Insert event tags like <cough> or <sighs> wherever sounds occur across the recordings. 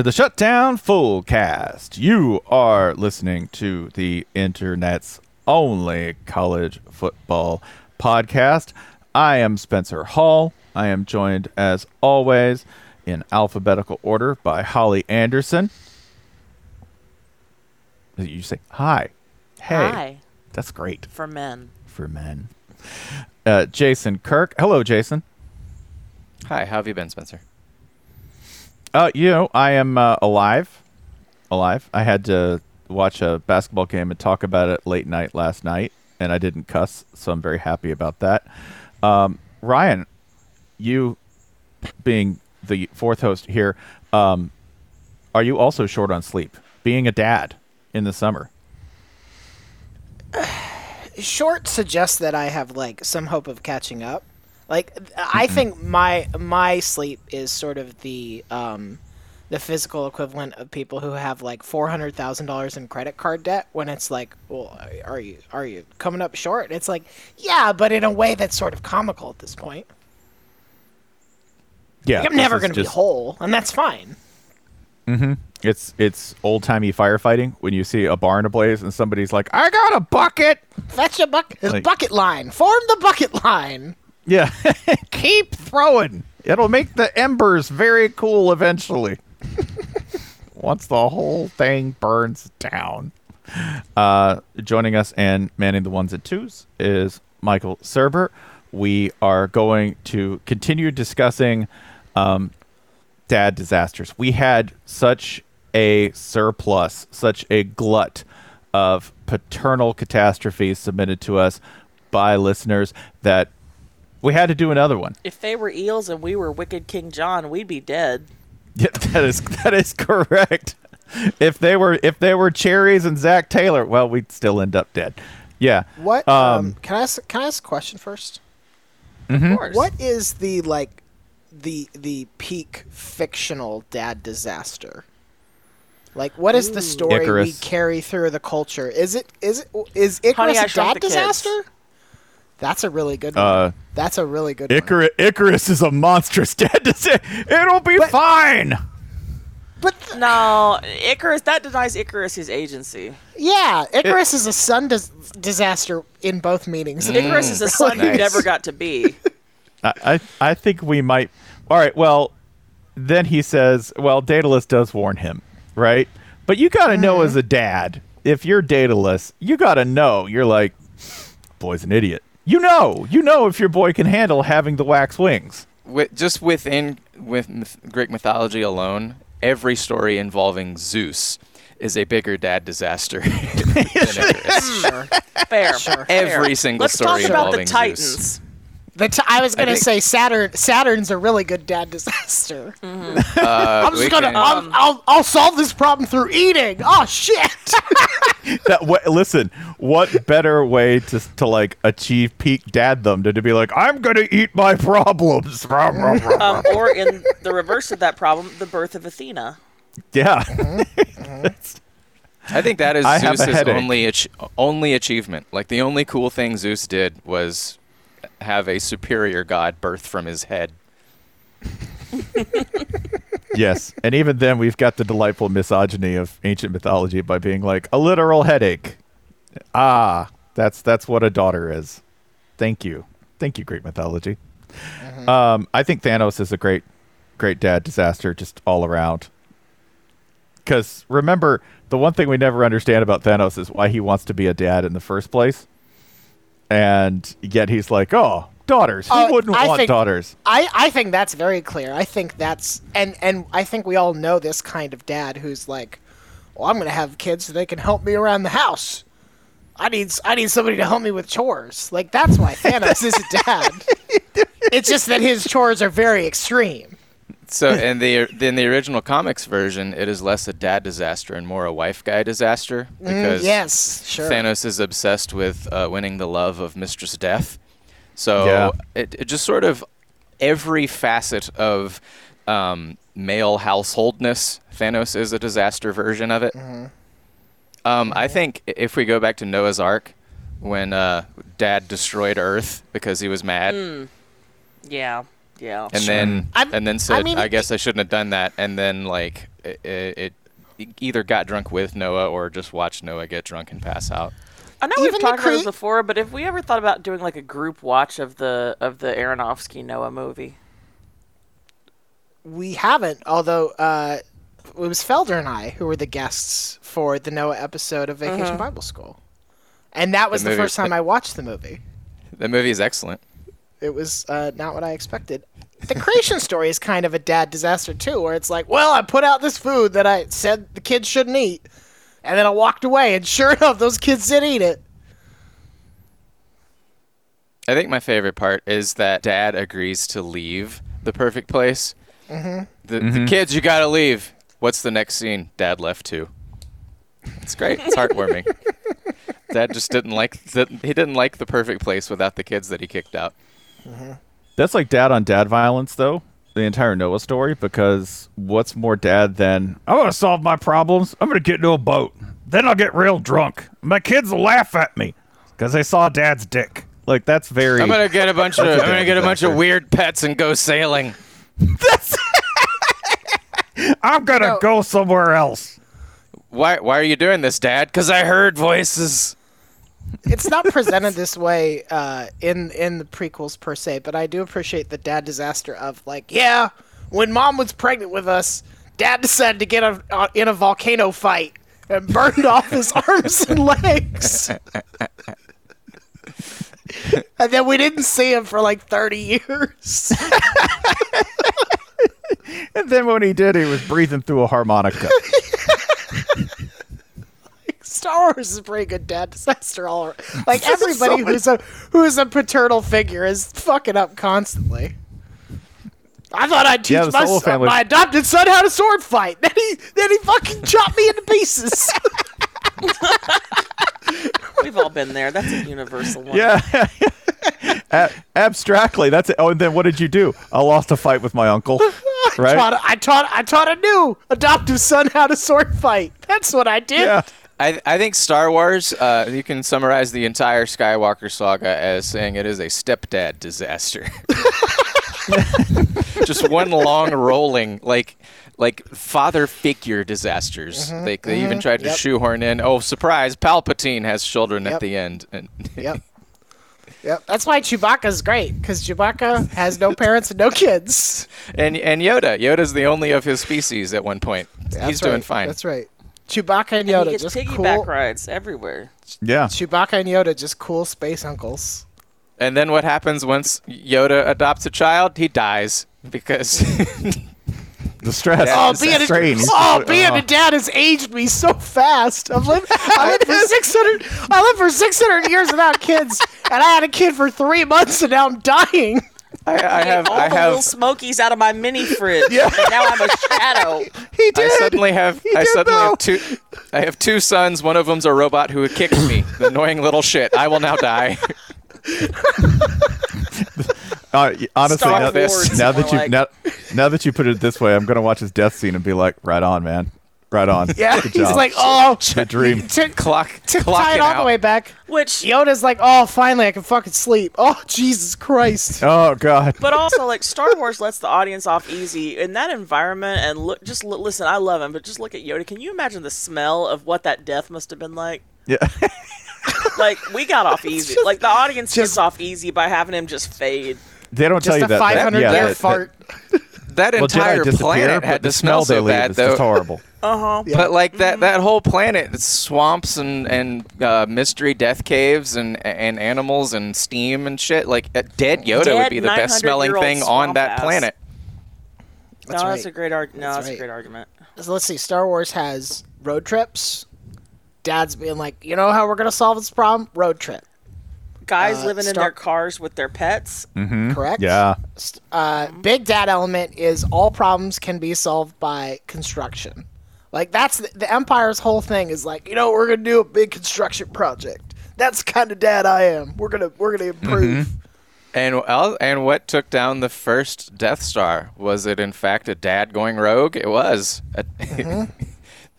to the Shutdown Fullcast. You are listening to the internet's only college football podcast. I am Spencer Hall. I am joined, as always, in alphabetical order by Holly Anderson. You say hi. Hey. Hi That's great for men. for men. Uh, Jason Kirk. Hello, Jason. Hi, how have you been, Spencer? Uh, you know, I am uh, alive. Alive. I had to watch a basketball game and talk about it late night last night, and I didn't cuss, so I'm very happy about that. Um, Ryan, you being the fourth host here, um, are you also short on sleep? Being a dad in the summer. <sighs> short suggests that I have like some hope of catching up. Like I think my my sleep is sort of the um the physical equivalent of people who have like four hundred thousand dollars in credit card debt. When it's like, well, are you are you coming up short? It's like, yeah, but in a way that's sort of comical at this point. Yeah, I'm never going to be whole, and that's fine. Mm-hmm. It's it's old timey firefighting when you see a barn ablaze and somebody's like, "I got a bucket." Fetch a bucket, Like- bucket line. Form the bucket line. Yeah, <laughs> keep throwing. It'll make the embers very cool eventually. <laughs> Once the whole thing burns down. Uh, joining us and manning the ones and twos is Michael Serber. We are going to continue discussing um, dad disasters. We had such a surplus, such a glut of paternal catastrophes submitted to us by listeners that we had to do another one. If they were eels and we were Wicked King John, we'd be dead. <laughs> Yeah, that is that is correct. If they were if they were cherries and Zach Taylor, well, we'd still end up dead. Yeah. What? Um, Um, can I ask? Can I ask a question first? Mm-hmm. Of course. What is the like the the peak fictional dad disaster? Like what is the story we carry through the culture? Is it is it is Icarus Honey, I a Shrunk dad disaster? Kids. Disaster? That's a really good one. Uh, That's a really good one. Icarus, Icarus is a monstrous dead <laughs> to say it'll be fine. But th- No, Icarus. That denies Icarus his agency. yeah, Icarus is a sun dis- disaster in both meanings. Icarus is a <laughs> son who Nice. never got to be. <laughs> I, I I think we might. All right. Well, then he says, "Well, Daedalus does warn him, right? But you got to know as a dad, if you're Daedalus, you got to know. You're like, boy's an idiot. You know, you know if your boy can handle having the wax wings. Wi- just within with myth- Greek mythology alone, every story involving Zeus is a bigger dad disaster <laughs> than <laughs> Icarus. Sure. Fair. Sure. Every fair. single Let's story talk about the involving Titans. Zeus. The t- I was gonna think- say Saturn. Saturn's a really good dad disaster. <laughs> Uh, I'm just gonna. can- I'll, I'll, I'll solve this problem through eating. Oh shit! <laughs> That wa- listen, what better way to to like achieve peak daddom than to be like, I'm gonna eat my problems. <laughs> Um, or in the reverse of that problem, the birth of Athena. yeah. I think that is I have a Zeus's headache. only ach- only achievement. Like the only cool thing Zeus did was have a superior god birth from his head. <laughs> yes, and even then, we've got the delightful misogyny of ancient mythology by being like a literal headache. Ah, that's that's what a daughter is. Thank you, thank you, Greek mythology. Um, I think Thanos is a great, great dad disaster just all around. Because remember, the one thing we never understand about Thanos is why he wants to be a dad in the first place, and yet he's like, "Oh, daughters. Who Uh, wouldn't I want think- daughters?" I, I think that's very clear. I think that's and and I think we all know this kind of dad who's like, well, I'm gonna have kids so they can help me around the house. I need I need somebody to help me with chores. Like that's why <laughs> Thanos is a dad. <laughs> It's just that his chores are very extreme. So in the in the original comics version, it is less a dad disaster and more a wife guy disaster because Mm, yes, sure. Thanos is obsessed with uh, winning the love of Mistress Death. So Yeah. it, it just sort of every facet of um, male householdness, Thanos is a disaster version of it. Mm-hmm. Um, I think if we go back to Noah's Ark, when uh, Dad destroyed Earth because he was mad, Yeah, yeah. and then I'm- and then said, I, mean, guess I shouldn't have done that," and then like it, it, it either got drunk with Noah or just watched Noah get drunk and pass out. I know Even we've the talked about this before, but if we ever thought about doing like a group watch of the of the Aronofsky Noah movie? We haven't, although uh, it was Felder and I who were the guests for the Noah episode of Vacation Bible School, and that was The the, movie- first time I watched the movie. The movie is excellent. It was uh, not what I expected. The creation <laughs> story is kind of a dad disaster too, where it's like, well, I put out this food that I said the kids shouldn't eat, and then I walked away, and sure enough, those kids did eat it. I think my favorite part is that dad agrees to leave the perfect place. Mm-hmm. The, the kids, you gotta leave. What's the next scene? Dad left too. It's great. It's heartwarming. <laughs> dad just didn't like the, he didn't like the perfect place without the kids that he kicked out. Mm-hmm. That's like dad on dad violence, though. The entire Noah story, because what's more dad than I'm gonna solve my problems. I'm gonna get into a boat, then I'll get real drunk. My kids will laugh at me because they saw dad's dick. Like that's very. I'm gonna get a bunch of That's a I'm gonna get a bunch of weird pets and go sailing. <laughs> <laughs> I'm gonna No. go somewhere else. Why why are you doing this, Dad? Because I heard voices. It's not <laughs> presented this way uh, in in the prequels per se, but I do appreciate the dad disaster of like, yeah, when mom was pregnant with us, dad decided to get a, uh, in a volcano fight and burned off his <laughs> arms and legs. and then we didn't see him for like 30 years. <laughs> And then when he did, he was breathing through a harmonica. Star Wars is a pretty good dad disaster all around. <laughs> Like everybody many- who's a who's a paternal figure is fucking up constantly. I thought I'd teach Yeah, my, son, family- my adopted son how to sword fight. Then he then he fucking chopped me into pieces. <laughs> We've all been there. That's a universal one. yeah. <laughs> A- abstractly, that's it. Oh, and then what did you do? I lost a fight with my uncle. Right? taught, I taught I taught a new adoptive son how to sword fight. That's what I did. yeah. I, I think Star Wars, uh, you can summarize the entire Skywalker saga as saying it is a stepdad disaster. <laughs> Just one long rolling, like like father figure disasters. They, they even tried to Yep. shoehorn in, oh, surprise, Palpatine has children Yep. at the end. And Yep. <laughs> Yep. That's why Chewbacca's great because Chewbacca has no parents and no kids. and and Yoda. Yoda's the only of his species at one point. That's He's doing fine. That's right. Chewbacca and And Yoda he gets just piggyback cool. rides everywhere. Yeah. Chewbacca and Yoda just cool space uncles. And then what happens once Yoda adopts a child? He dies because <laughs> The stress. Yeah, Oh, being that a, oh, being oh. a uh, dad has aged me so fast. I've lived, I lived for <laughs> six hundred. I lived for six hundred years without kids, and I had a kid for three months, and now I'm dying. I, I have all I the little smokies out of my mini fridge. <laughs> Yeah. And now I'm a shadow. He did. I suddenly have I did, suddenly though. have two I have two sons. One of them's a robot who kicked me. The annoying little shit. I will now die. <laughs> Uh, y- honestly, Star now, Wars, now more that you like. now, now that you put it this way, I'm gonna watch his death scene and be like, right on, man, right on. <laughs> Yeah, Good he's job. like, oh, Good dream. <laughs> to, Clock to clocking tie it all the way back. Which, Yoda's like, oh, finally, I can fucking sleep. Oh, Jesus Christ. <laughs> Oh God. but also like Star Wars lets the audience off easy in that environment. And look, just l- listen. I love him, but just look at Yoda. Can you imagine the smell of what that death must have been like? Yeah. Like we got off easy. just- like the audience just- gets off easy by having him just fade. They don't tell Just you a that. that- 500 yeah, year that- that- fart. That well, entire Jedi disappear, planet had the to smell smell they so leave bad is though. just horrible. Uh huh. But like that that whole planet, it's swamps and and uh, mystery death caves and and animals and steam and shit. Like a dead Yoda would be the best smelling thing on that ass. planet. No, That's that's a great argument. No, That's that's, right. a great argument. So let's see. Star Wars has road trips. Dad's being like, you know how we're gonna solve this problem? Road trip. Guys Uh, living in their cars with their pets. Correct. Yeah. Uh, big dad element is all problems can be solved by construction. Like that's the, the Empire's whole thing is like, you know, we're gonna do a big construction project. That's kind of dad I am. We're gonna we're gonna mm-hmm. improve. And well, and what took down the first Death Star? Was it in fact a dad going rogue? It was. A- mm-hmm.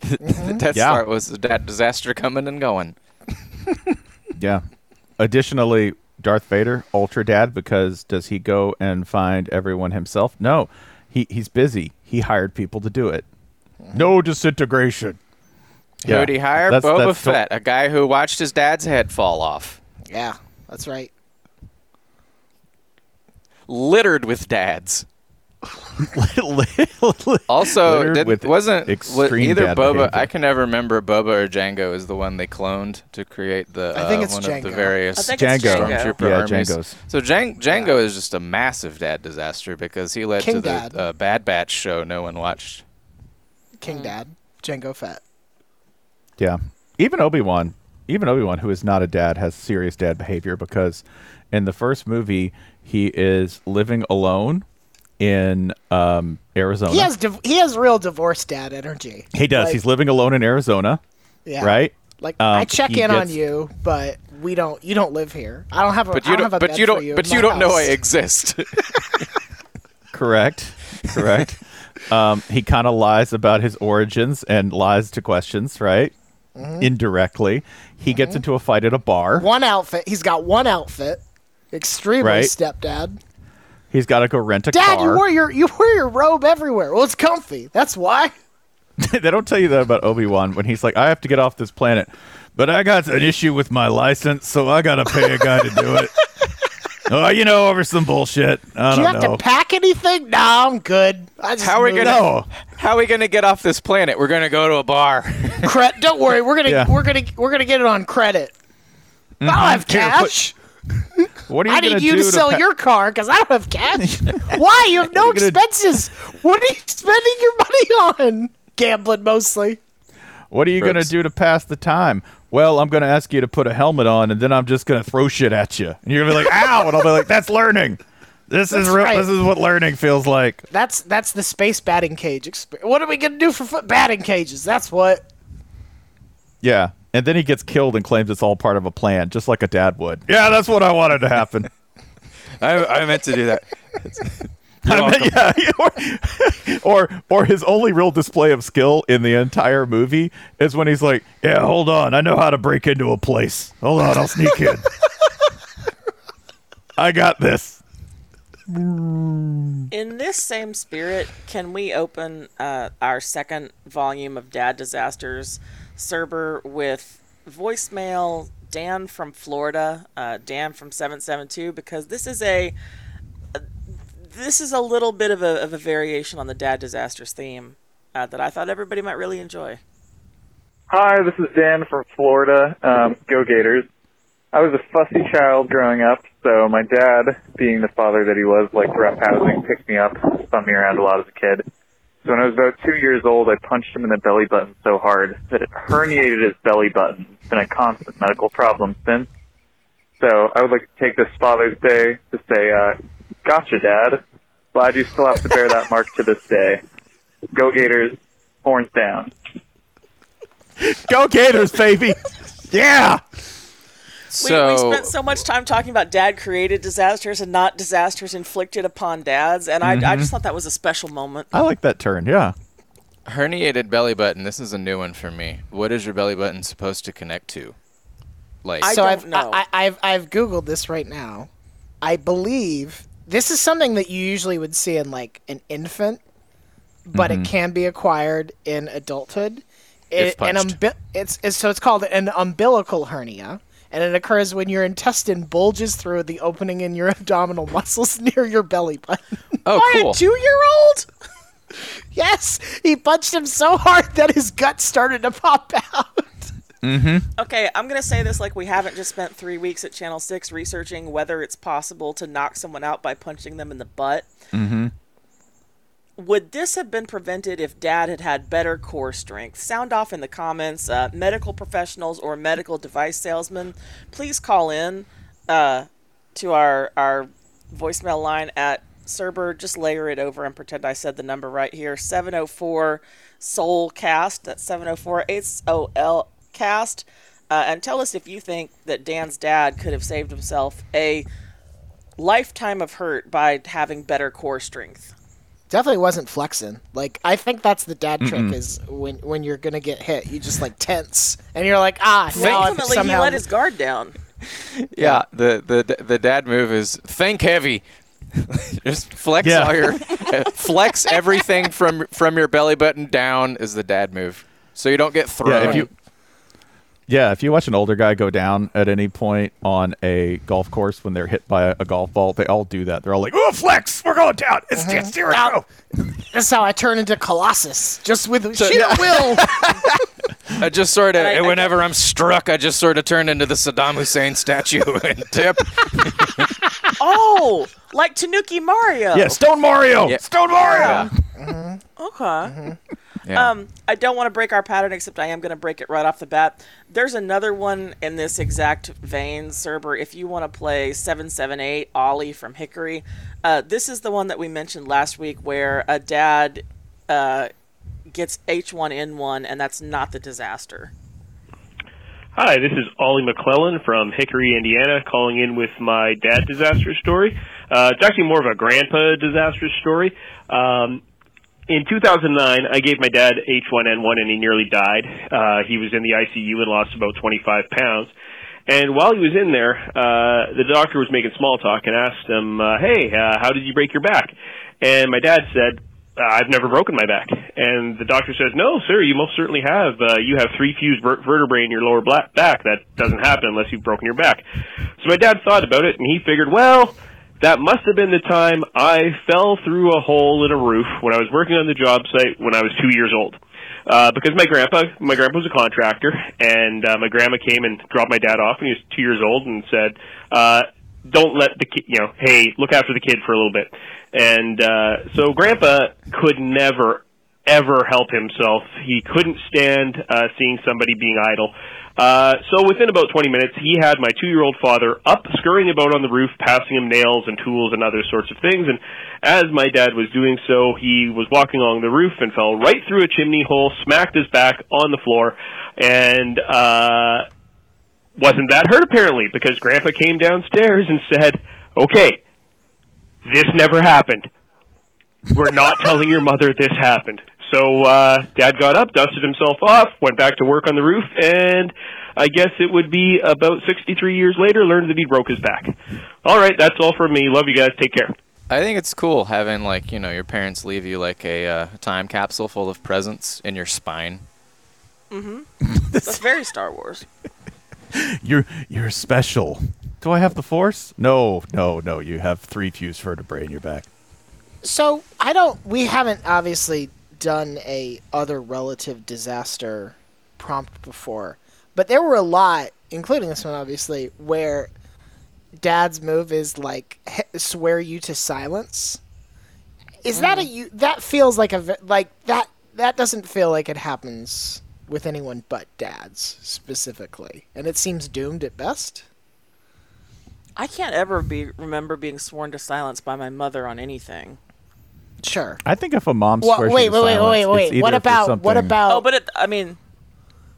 <laughs> the, the mm-hmm. Death Yeah. Star was a dad disaster coming and going. <laughs> Yeah. Additionally, Darth Vader, Ultra Dad, because does he go and find everyone himself? No. He he's busy. He hired people to do it. No disintegration. Yeah, Who'd he hire? that's- Boba that's to- Fett, a guy who watched his dad's head fall off. Yeah, that's right. Littered with dads. <laughs> Also, Also, did, wasn't was extreme either dad Boba? behavior. I can never remember Boba or Jango is the one they cloned to create the I think uh, it's one of the various I think it's Jango. Jango. stormtrooper Yeah, armies. Jango's. So Jan- Jango is just a massive dad disaster because he led King to the uh, Bad Batch show no one watched. King Dad, Jango Fett. Yeah. Even Obi Wan, even Obi Wan, who is not a dad, has serious dad behavior because in the first movie he is living alone in um, Arizona. He has div- he has real divorce dad energy. He does. Like, He's living alone in Arizona, yeah. right? Like Um, I check he in on you, but we don't. You don't live here. I don't have a. But I you don't don't. have a But bed you don't. you but you don't know I exist. <laughs> Correct. Correct. <laughs> um, he kind of lies about his origins and lies to questions, right? Mm-hmm. Indirectly. He gets into a fight at a bar. One outfit. He's got one outfit. Extremely Right. stepdad. He's got to go rent a Dad, car. Dad, you wear your you wear your robe everywhere. Well, it's comfy. That's why. <laughs> they don't tell you that about Obi Wan when he's like, I have to get off this planet, but I got an issue with my license, so I got to pay a guy to do it. <laughs> oh, you know, over some bullshit. I Do you don't have know. to pack anything? No, I'm good. I just How are we gonna? No. How are we gonna get off this planet? We're gonna go to a bar. <laughs> Cre- don't worry, we're gonna Yeah. we're gonna we're gonna get it on credit. I don't mm-hmm. have Here, put- cash. What are you I need you do to sell pa- your car because I don't have cash. <laughs> Why? You have no What are gonna- expenses. What are you spending your money on? Gambling mostly. What are you gonna do to pass the time? Well, I'm gonna ask you to put a helmet on, and then I'm just gonna throw shit at you, and you're gonna be like, "Ow!" and I'll be like, "That's learning. This is That's real. right. This is what learning feels like." That's that's the space batting cage experience. What are we gonna do for foot batting cages? That's what. Yeah, and then he gets killed and claims it's all part of a plan, just like a dad would. Yeah, that's what I wanted to happen. <laughs> I, I meant to do that. <laughs> I mean, yeah, <laughs> or, or or his only real display of skill in the entire movie is when he's like, "Yeah, hold on, I know how to break into a place. Hold on, I'll sneak in. I got this." In this same spirit, can we open uh, our second volume of Dad Disasters, Cerber, with voicemail Dan from Florida, uh, Dan from 772, because this is a this is a little bit of a, of a variation on the Dad Disasters theme uh, that I thought everybody might really enjoy. Hi, this is Dan from Florida. Um, go Gators. I was a fussy child growing up, so my dad, being the father that he was, liked rough housing, picked me up, spun me around a lot as a kid. So when I was about two years old, I punched him in the belly button so hard that it herniated his belly button. It's been a constant medical problem since. So I would like to take this Father's Day to say, uh, gotcha, Dad. Glad you still have to bear that mark to this day. Go Gators, horns down. Go Gators, baby! Yeah. So we, we spent so much time talking about dad created disasters and not disasters inflicted upon dads, and I, I mm-hmm. just thought that was a special moment. I like that turn. Yeah. herniated belly button. This is a new one for me. What is your belly button supposed to connect to? Like I so don't I've know. I, I, I've I've googled this right now. I believe this is something that you usually would see in like an infant, but Mm-hmm. it can be acquired in adulthood. If It, an umbi- it's, it's so it's called an umbilical hernia, and it occurs when your intestine bulges through the opening in your <laughs> abdominal muscles near your belly button. <laughs> Oh, By cool. a two-year-old. <laughs> yes, he punched him so hard that his gut started to pop out. Okay, I'm gonna say this like we haven't just spent three weeks at Channel Six researching whether it's possible to knock someone out by punching them in the butt. Mm-hmm. Would this have been prevented if Dad had had better core strength? Sound off in the comments. Uh, medical professionals or medical device salesmen, please call in uh, to our our voicemail line at Cerber. Just layer it over and pretend I said the number right here. 704 Soul Cast. That's 704 H O L Cast. Uh, and tell us if you think that Dan's dad could have saved himself a lifetime of hurt by having better core strength. Definitely wasn't flexing. Like I think that's the dad trick is when when you're gonna get hit, you just like tense and you're like ah now I've Ultimately, somehow he let his guard down. <laughs> yeah, the, the the dad move is think heavy, <laughs> Just flex Yeah. all your <laughs> flex everything from from your belly button down is the dad move. So you don't get thrown. Yeah, if you Yeah, if you watch an older guy go down at any point on a golf course when they're hit by a, a golf ball, they all do that. They're all like, "Oh, flex! We're going down. It's uh-huh. just here we go." That's how I turn into Colossus, just with sheer yeah. will. <laughs> I just sort of I- I whenever I'm struck, I just sort of turn into the Saddam Hussein statue <laughs> and tip. <laughs> Oh, like Tanuki Mario. Yeah, Stone Mario. Yeah. Stone Mario. Yeah. Mm-hmm. Okay. Mm-hmm. Yeah. Um, I don't want to break our pattern, except I am going to break it right off the bat. There's another one in this exact vein, Cerber. If you want to play 778 Ollie from Hickory, uh, this is the one that we mentioned last week where a dad uh, gets H1N1, and that's not the disaster. Hi, this is Ollie McClellan from Hickory, Indiana, calling in with my dad disaster story. Uh, it's actually more of a grandpa disaster story. Um, in 2009, I gave my dad H1N1 and he nearly died. Uh, he was in the ICU and lost about 25 pounds. And while he was in there, uh, the doctor was making small talk and asked him, uh, "Hey, uh, how did you break your back?" And my dad said, uh, "I've never broken my back." And the doctor says, "No, sir, you most certainly have. Uh, you have three fused ver- vertebrae in your lower back. That doesn't happen unless you've broken your back." So my dad thought about it and he figured, well. That must have been the time I fell through a hole in a roof when I was working on the job site when I was two years old. Uh, because my grandpa, my grandpa was a contractor, and uh, my grandma came and dropped my dad off when he was two years old, and said, uh, "Don't let the kid, you know, hey, look after the kid for a little bit." And uh, so grandpa could never, ever help himself. He couldn't stand uh, seeing somebody being idle. Uh, so within about 20 minutes, he had my two-year-old father up, scurrying about on the roof, passing him nails and tools and other sorts of things. And as my dad was doing so, he was walking along the roof and fell right through a chimney hole, smacked his back on the floor, and uh, wasn't that hurt apparently because Grandpa came downstairs and said, "Okay, this never happened. We're not telling your mother this happened." So uh, Dad got up, dusted himself off, went back to work on the roof, and I guess it would be about 63 years later, learned that he broke his back. All right, that's all from me. Love you guys. Take care. I think it's cool having like you know your parents leave you like a uh, time capsule full of presents in your spine. Mm-hmm. <laughs> that's very Star Wars. <laughs> You're you're special. Do I have the force? No, no, no. You have three fused vertebrae in your back. So I don't. We haven't obviously done a other relative disaster prompt before, but there were a lot, including this one, obviously, where dad's move is like swear you to silence. Is that a mm. you? That feels like a like that. That doesn't feel like it happens with anyone but dads specifically, and it seems doomed at best. I can't ever be remember being sworn to silence by my mother on anything. Sure. I think if a mom Well, swears wait, you wait, wait, silence, wait, it's wait. What for about what about Oh, but it, I mean,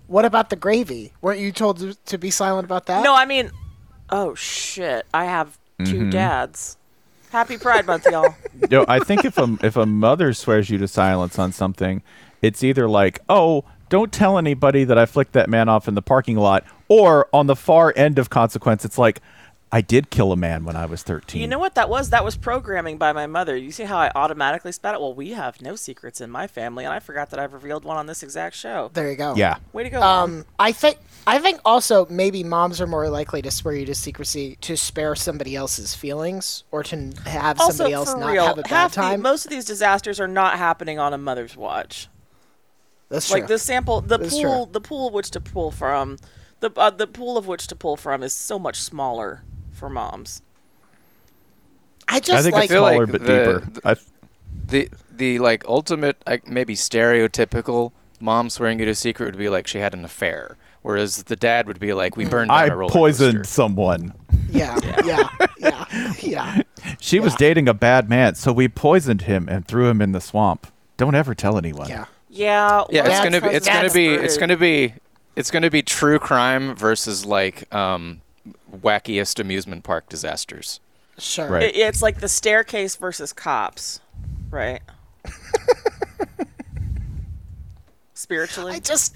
What about the gravy? Weren't you told to, to be silent about that? no, I mean, oh shit, I have 2 Mm-hmm. dads. Happy Pride Month, y'all. <laughs> Yo, I think if a if a mother swears you to silence on something, it's either like, "Oh, don't tell anybody that I flicked that man off in the parking lot," or on the far end of consequence, it's like, "I did kill a man when I was 13." You know what that was? That was programming by my mother. You see how I automatically spat it? Well, we have no secrets in my family, and I forgot that I've revealed one on this exact show. There you go. Yeah. Way to go. Mom. Um, I think I think also maybe moms are more likely to swear you to secrecy to spare somebody else's feelings or to have also, somebody else not real, have a bad half the- time. most of these disasters are not happening on a mother's watch. That's true. Like the sample, the That's pool, true. the pool of which to pull from, the uh, the pool of which to pull from is so much smaller for moms. I just I just think like it's feel smaller like but the- deeper. I, The the like ultimate like, maybe stereotypical mom swearing you to secret would be like she had an affair, whereas the dad would be like we burned down I a poisoned coaster. someone. yeah, yeah, <laughs> yeah, yeah. She was dating a bad man, so we poisoned him and threw him in the swamp. Don't ever tell anyone. Yeah. Yeah, Yeah, well, it's gonna be it's gonna that's be it's gonna be it's gonna be true crime versus like um wackiest amusement park disasters. Sure. Right. It- it's like the staircase versus cops, right? <laughs> Spiritually, I just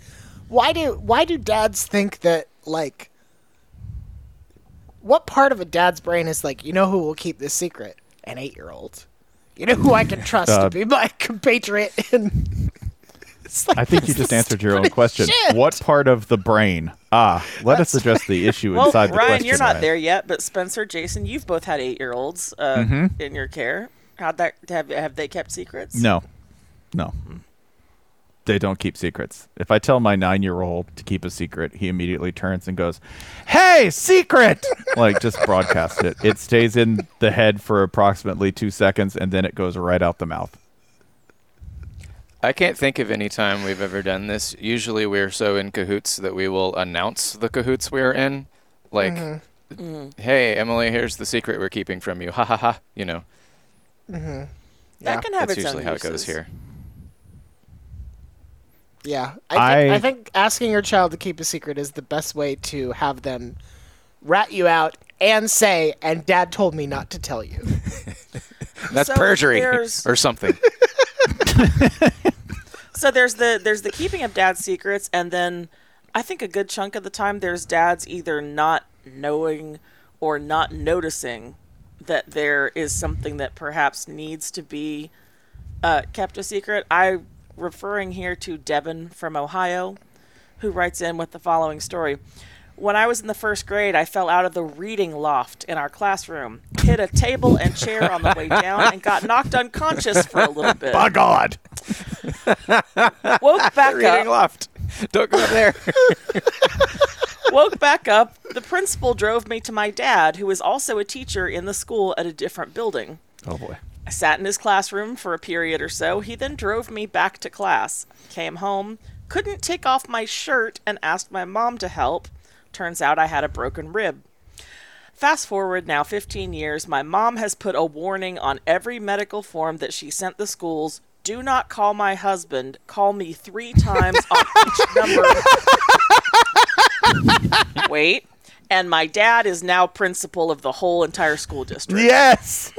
why do why do dads think that like what part of a dad's brain is like you know who will keep this secret an eight-year-old. You know who I can trust Uh, to be my compatriot? And it's like, I think you just answered your own question. shit. What part of the brain? Ah, let us <laughs> address the issue Well, inside the Ryan, question. you're not Ryan. there yet, but Spencer, Jason, you've both had eight-year-olds uh, Mm-hmm. in your care. How'd that have? Have they kept secrets? No, no. They don't keep secrets. If I tell my nine-year-old to keep a secret, he immediately turns and goes, "Hey, secret!" <laughs> like just broadcast it. It stays in the head for approximately two seconds, and then it goes right out the mouth. I can't think of any time we've ever done this. Usually we're so in cahoots that we will announce the cahoots we're in. Like, Mm-hmm. hey, Emily, here's the secret we're keeping from you. <laughs> Ha ha ha. You know, That Yeah, can have that's its usually own how it goes here. Yeah, I think, I, I- think asking your child to keep a secret is the best way to have them rat you out and say, "And Dad told me not to tell you." <laughs> That's So perjury or something. <laughs> So there's the there's the keeping of dad's secrets, and then I think a good chunk of the time there's dads either not knowing or not noticing that there is something that perhaps needs to be uh, kept a secret. I referring here to Devin from Ohio, who writes in with the following story. When I was in the first grade, I fell out of the reading loft in our classroom, hit a table and chair on the way down, and got knocked unconscious for a little bit. By God! Woke back Reading up. loft. Don't go there. <laughs> woke back up. The principal drove me to my dad, who is also a teacher in the school at a different building. Oh boy. I sat in his classroom for a period or so. He then drove me back to class. Came home, couldn't take off my shirt, and asked my mom to help. Turns out I had a broken rib. Fast forward now 15 years, my mom has put a warning on every medical form that she sent the schools. Do not call my husband. Call me three times on each <laughs> number. Wait. And my dad is now principal of the whole entire school district. Yes.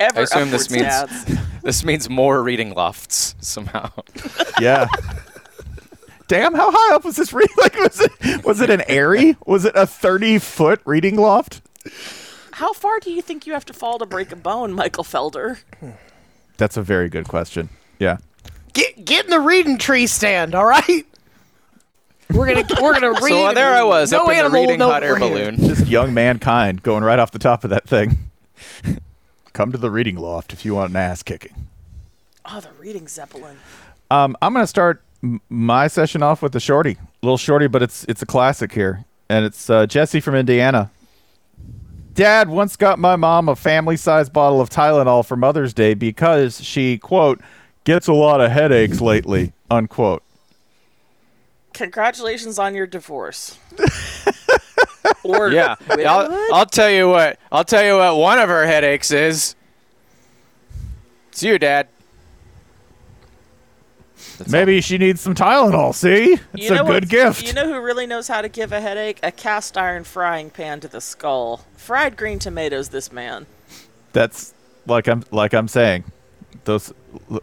Ever I assume this means dads. <laughs> this means more reading lofts somehow. Yeah. <laughs> Damn, how high up was this reading? <laughs> Like, was it was it an aerie? Was it a thirty foot reading loft? How far do you think you have to fall to break a bone, Michael Felder? That's a very good question. Yeah. Get get in the reading tree stand, all right? We're gonna we're gonna <laughs> read. So there I was no up in the animal reading know hot air balloon. Just young mankind going right off the top of that thing. <laughs> Come to the reading loft if you want an ass kicking. Oh, the reading zeppelin. Um, I'm gonna start m- my session off with the shorty, a little shorty, but it's it's a classic here, and it's uh, Jesse from Indiana. Dad once got my mom a family-sized bottle of Tylenol for Mother's Day because she quote gets a lot of headaches lately unquote. Congratulations on your divorce. <laughs> or Yeah. I'll, I'll tell you what. I'll tell you what. One of her headaches is. It's you, Dad. That's Maybe she needs some Tylenol. See, it's You know a good gift. You know who really knows how to give a headache? A cast iron frying pan to the skull. Fried green tomatoes, this man. That's like I'm like I'm saying. Those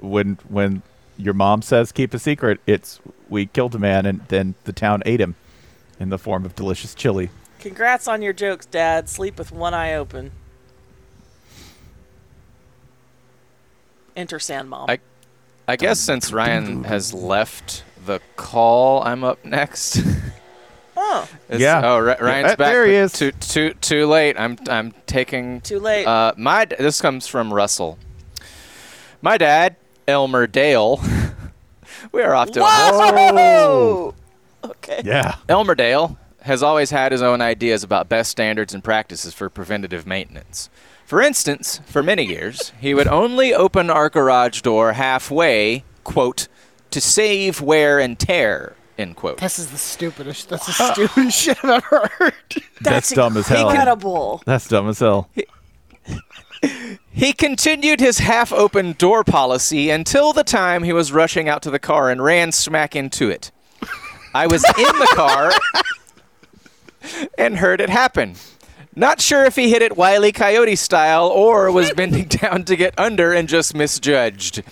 when when your mom says keep a secret, it's we killed a man and then the town ate him in the form of delicious chili. Congrats on your jokes, Dad. Sleep with one eye open. Enter Sandmom. I- I guess since Ryan has left the call, I'm up next. <laughs> oh, It's- Yeah. Oh, Ri- Ryan's Uh, back. there he is. Too too too late. I'm I'm taking. too late. Uh, my this comes from Russell. My dad, Elmer Dale. <laughs> we are off to a Whoa! <laughs> Okay. Yeah. Elmer Dale has always had his own ideas about best standards and practices for preventative maintenance. For instance, for many years, he would only open our garage door halfway, quote, to save wear and tear, end quote. This is the stupidest. That's the stupidest shit I've ever heard. That's dumb as hell. Incredible. That's dumb as hell. He continued his half open door policy until the time he was rushing out to the car and ran smack into it. I was in the car <laughs> and heard it happen. Not sure if he hit it Wile Coyote style or was <laughs> bending down to get under and just misjudged.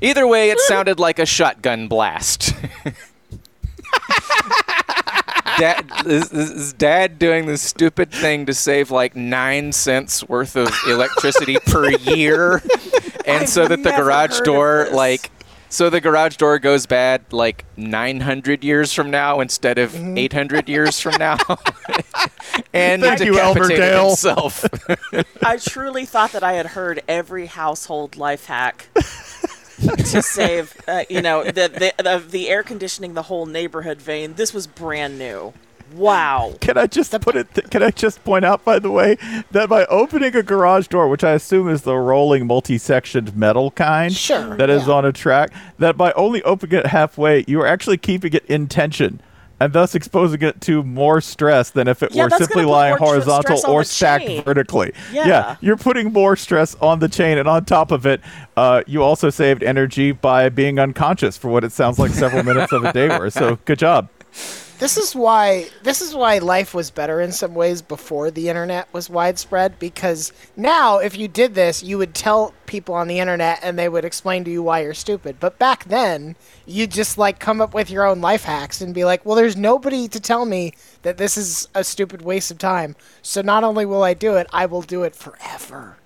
Either way, it <laughs> sounded like a shotgun blast. <laughs> dad is, is dad doing this stupid thing to save like nine cents worth of electricity per year, and I've so that the garage door like. So the garage door goes bad like 900 years from now instead of Mm-hmm. 800 years from now, <laughs> and Thank you, decapitated Elmer Dale. himself. I truly thought that I had heard every household life hack <laughs> to save, uh, you know, the, the the the air conditioning the whole neighborhood vein. This was brand new. Wow. Can I just put it? can I just point out, by the way, that by opening a garage door, which I assume is the rolling multi-sectioned metal kind, Sure, that is yeah. on a track, that by only opening it halfway, you are actually keeping it in tension. And thus exposing it to more stress than if it Yeah, were simply lying horizontal or stacked chain. vertically. Yeah. you're putting more stress on the chain, and on top of it, uh, you also saved energy by being unconscious for what it sounds like several minutes of a day were. So, good job. This is why this is why life was better in some ways before the internet was widespread because now if you did this you would tell people on the internet and they would explain to you why you're stupid. But back then you'd just like come up with your own life hacks and be like, "Well, there's nobody to tell me that this is a stupid waste of time. So not only will I do it, I will do it forever."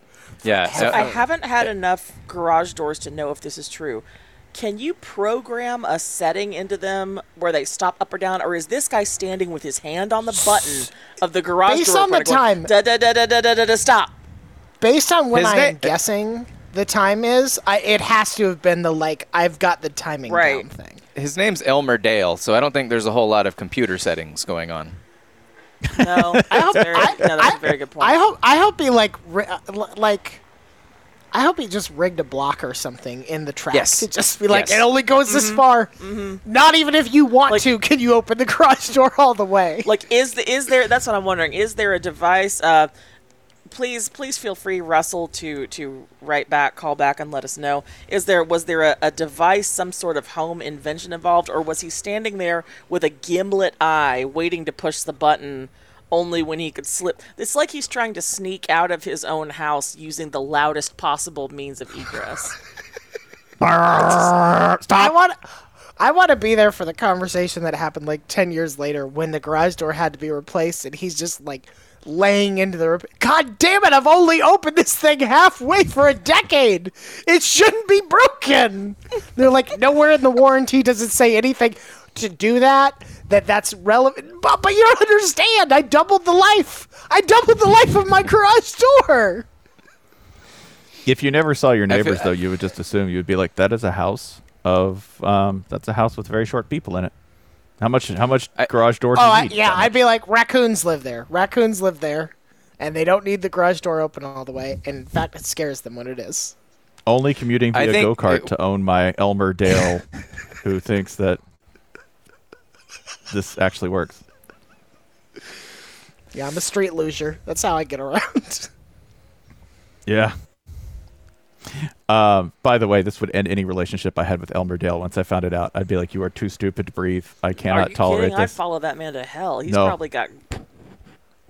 yeah, so- I haven't had enough garage doors to know if this is true. Can you program a setting into them where they stop up or down, or is this guy standing with his hand on the button of the garage Based door? on the opener going, time. Da da da da da da da da. Stop. Based on when I am guessing the time is, I, it has to have been the like I've got the timing Right. down thing. his name's Elmer Dale, so I don't think there's a whole lot of computer settings going on. No, <laughs> that's, very, no, that's a very good point. I hope I hope he like ri- uh, like I hope he just rigged a block or something in the track Yes. to just be like Yes. it only goes this far. Not even if you want Like- to, can you open the garage door all the way? like is the is there that's what i'm wondering is there a device uh please please feel free russell to to write back call back and let us know is there was there a, a device some sort of home invention involved or was he standing there with a gimlet eye waiting to push the button only when he could slip it's like he's trying to sneak out of his own house using the loudest possible means of egress <laughs> I want I want to be there for the conversation that happened like 10 years later when the garage door had to be replaced and he's just like laying into the rep- God damn it, I've only opened this thing halfway for a decade. It shouldn't be broken. They're like nowhere in the warranty does it say anything to do that that that's relevant. But, but you don't understand. I doubled the life. I doubled the life of my garage door. If you never saw your feel- neighbors, though, you would just assume you would be like, "That is a house of um, that's a house with very short people in it." How much? How much I- garage door do Oh, you I, yeah, I'd be like, raccoons live there. Raccoons live there, and they don't need the garage door open all the way. And in fact, it scares them when it is. only commuting via go kart to own my Elmer Dale, <laughs> who thinks that this actually works. Yeah, I'm a street loser. That's how I get around. <laughs> Yeah. Um, by the way, this would end any relationship I had with Elmer Dale once I found it out. I'd be like, "You are too stupid to breathe. I cannot tolerate kidding i'd follow that man to hell he's No. probably got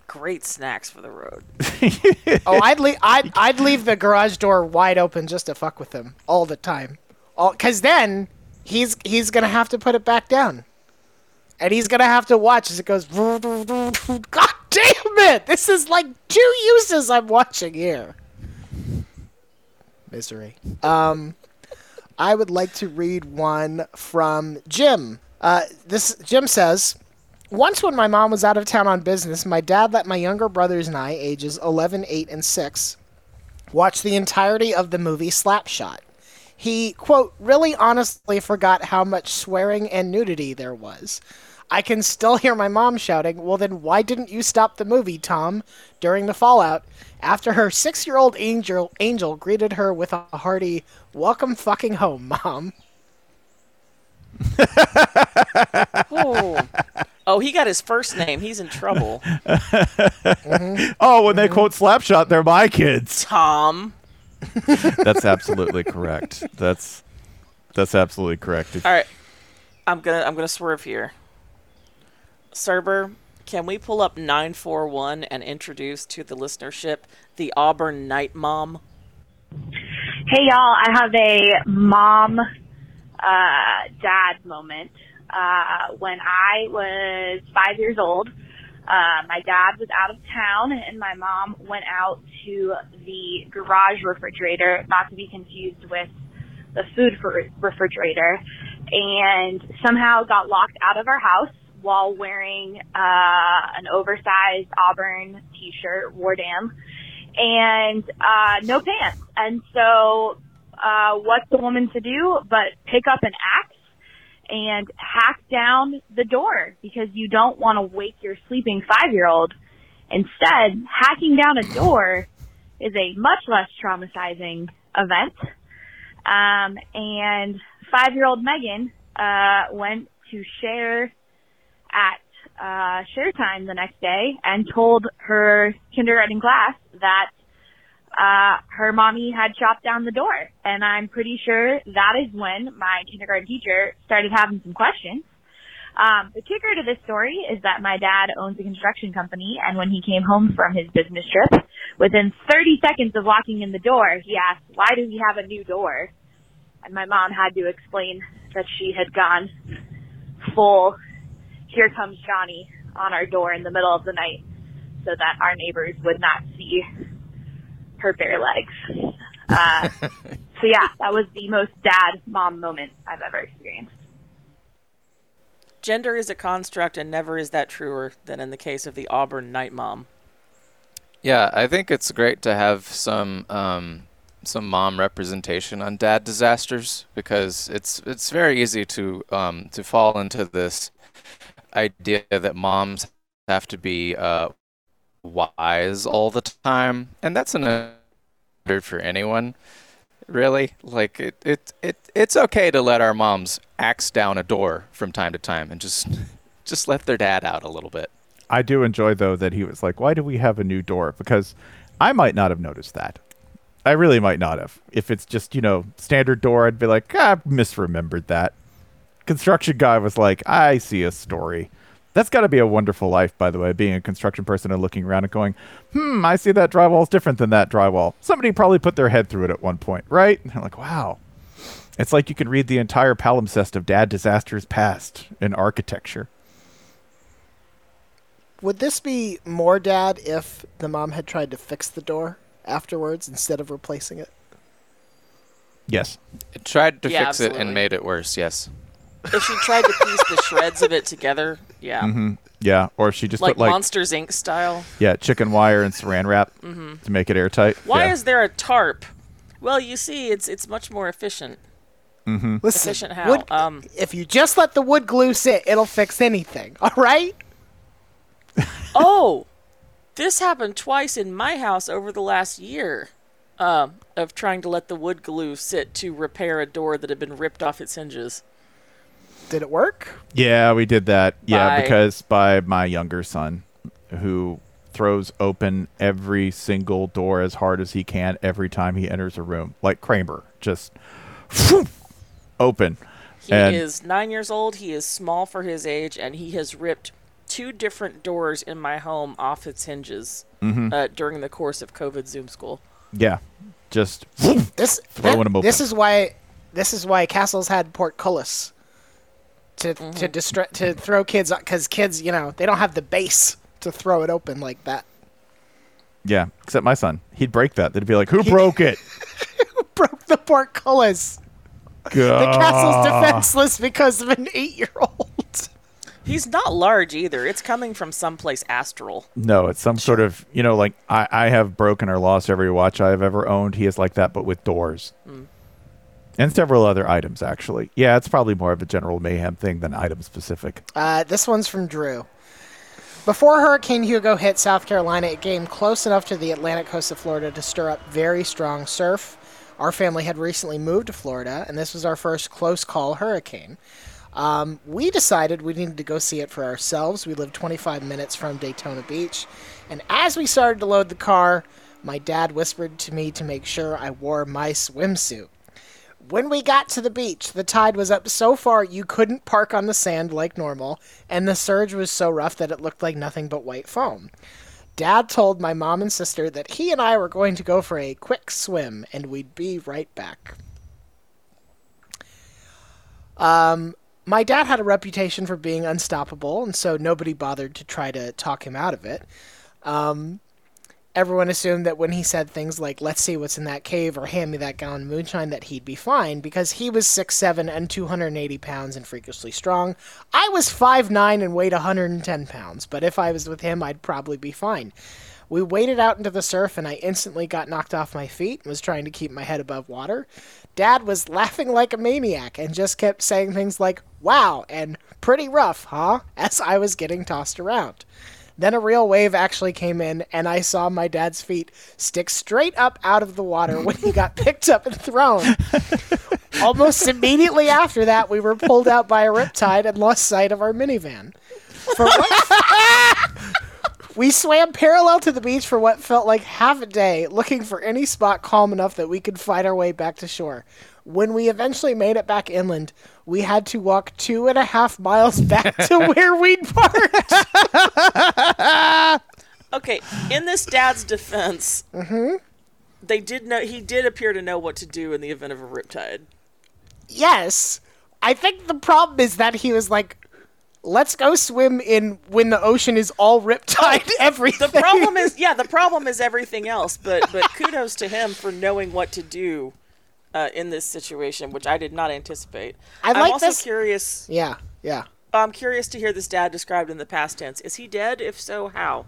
great snacks for the road <laughs> oh, I'd leave. I'd, I'd leave the garage door wide open just to fuck with him all the time. All because then he's he's gonna have to put it back down, and he's gonna have to watch as it goes. God damn it! This is like two uses I'm watching here. Misery. Um, I would like to read one from Jim. Uh, this Jim says. Once, when my mom was out of town on business, my dad let my younger brothers and I, ages 11, 8, and 6, watch the entirety of the movie Slapshot. He, quote, really honestly forgot how much swearing and nudity there was. I can still hear my mom shouting, Well, then why didn't you stop the movie, Tom? during the fallout, after her six year old angel, angel greeted her with a hearty, Welcome fucking home, Mom. oh <laughs> oh he got his first name he's in trouble <laughs> oh, when they mm-hmm. quote Slapshot, they're my kids. tom <laughs> That's absolutely correct. That's that's absolutely correct. All right, I'm gonna I'm gonna swerve here. Server, can we pull up nine four one and introduce to the listenership the Auburn Night Mom? Hey y'all, I have a mom uh, dad moment. uh, when I was five years old. Uh, my dad was out of town and my mom went out to the garage refrigerator, not to be confused with the food refrigerator, and somehow got locked out of our house while wearing uh, an oversized Auburn t-shirt, Wardam, and uh, no pants. And so, uh, what's the woman to do but pick up an axe and hack down the door because you don't want to wake your sleeping five-year-old. Instead, hacking down a door is a much less traumatizing event. Um, and five-year-old Megan uh, went to share at uh, share time the next day and told her kindergarten class that uh, her mommy had chopped down the door. And I'm pretty sure that is when my kindergarten teacher started having some questions. Um, the kicker to this story is that my dad owns a construction company, and when he came home from his business trip, within 30 seconds of walking in the door, he asked, "Why do we have a new door?" And my mom had to explain that she had gone full "Here comes Johnny" on our door in the middle of the night, so that our neighbors would not see her bare legs. Uh, <laughs> so yeah, that was the most dad mom moment I've ever experienced. Gender is a construct, and never is that truer than in the case of the Auburn night mom. Yeah, I think it's great to have some um, some mom representation on dad disasters because it's it's very easy to um, to fall into this idea that moms have to be uh, wise all the time, and that's an standard for anyone. Really, like it, it, it, it's okay to let our moms axe down a door from time to time and just, <laughs> just let their dad out a little bit. I do enjoy though that he was like, "Why do we have a new door?" Because I might not have noticed that. I really might not have. If it's just you know standard door, I'd be like, ah, I misremembered that. Construction guy was like, I see a story. That's got to be a wonderful life, by the way, being a construction person and looking around and going, hmm, I see that drywall's different than that drywall. Somebody probably put their head through it at one point, right? And I'm like, wow. It's like you can read the entire palimpsest of dad disasters past in architecture. Would this be more dad if the mom had tried to fix the door afterwards instead of replacing it? Yes. It tried to Yeah, fix it and made it worse. Yes. If she tried to piece the shreds of it together, yeah, Mm-hmm. Yeah. Or if she just like put like Monsters Inc. style. yeah chicken wire and saran wrap to make it airtight. Why yeah. is there a tarp? Well, you see, it's it's much more efficient. Listen, Efficient how? wood- Um, if you just let the wood glue sit, it'll fix anything. <laughs> All right? oh, this happened twice in my house over the last year. Um, of trying to let the wood glue sit to repair a door that had been ripped off its hinges. Did it work? Yeah, we did that. Yeah, By- because by my younger son, who throws open every single door as hard as he can every time he enters a room, like Kramer, just open. He And- is nine years old. He is small for his age, and he has ripped two different doors in my home off its hinges Mm-hmm. uh, during the course of COVID Zoom school. Yeah, just This Throwing 'em This open. is why this is why castles had portcullis to to mm-hmm. distra- to throw kids because kids you know they don't have the base to throw it open like that. yeah. Except my son, he'd break that. They'd be like, "Who broke it?" <laughs> Who broke the portcullis. The castle's defenseless because of an eight-year-old. He's not large either. It's coming from someplace astral. No, it's some sort of you know, like I, I have broken or lost every watch I've ever owned. He is like that, but with doors. Mm. And several other items, actually. Yeah, it's probably more of a general mayhem thing than item specific. Uh, this one's from Drew. Before Hurricane Hugo hit South Carolina, it came close enough to the Atlantic coast of Florida to stir up very strong surf. Our family had recently moved to Florida, and this was our first close call hurricane. Um, we decided we needed to go see it for ourselves. We lived 25 minutes from Daytona Beach, and as we started to load the car, my dad whispered to me to make sure I wore my swimsuit. When we got to the beach, the tide was up so far you couldn't park on the sand like normal, and the surge was so rough that it looked like nothing but white foam. Dad told my mom and sister that he and I were going to go for a quick swim and we'd be right back. Um, my dad had a reputation for being unstoppable, and so nobody bothered to try to talk him out of it. Um, everyone assumed that when he said things like "Let's see what's in that cave" or "Hand me that gallon of moonshine," that he'd be fine because he was six seven and 280 pounds and freakishly strong. I was five nine and weighed 110 pounds, but if I was with him, I'd probably be fine. We waded out into the surf, and I instantly got knocked off my feet and was trying to keep my head above water. Dad was laughing like a maniac and just kept saying things like, wow, and pretty rough, huh? As I was getting tossed around. Then a real wave actually came in, and I saw my dad's feet stick straight up out of the water when he got <laughs> picked up and thrown. <laughs> Almost immediately after that, we were pulled out by a riptide and lost sight of our minivan. For what? <laughs> We swam parallel to the beach for what felt like half a day, looking for any spot calm enough that we could fight our way back to shore. When we eventually made it back inland, we had to walk two and a half miles back <laughs> to where we'd parked. <laughs> Okay, in this dad's defense, mm-hmm. they did know he did appear to know what to do in the event of a riptide. yes. I think the problem is that he was like, let's go swim in when the ocean is all riptide oh, everything. The problem is, <laughs> yeah, the problem is everything else. But but kudos to him for knowing what to do uh, in this situation, which I did not anticipate. I am also this- curious. Yeah, yeah. I'm curious to hear this dad described in the past tense. Is he dead? If so, how?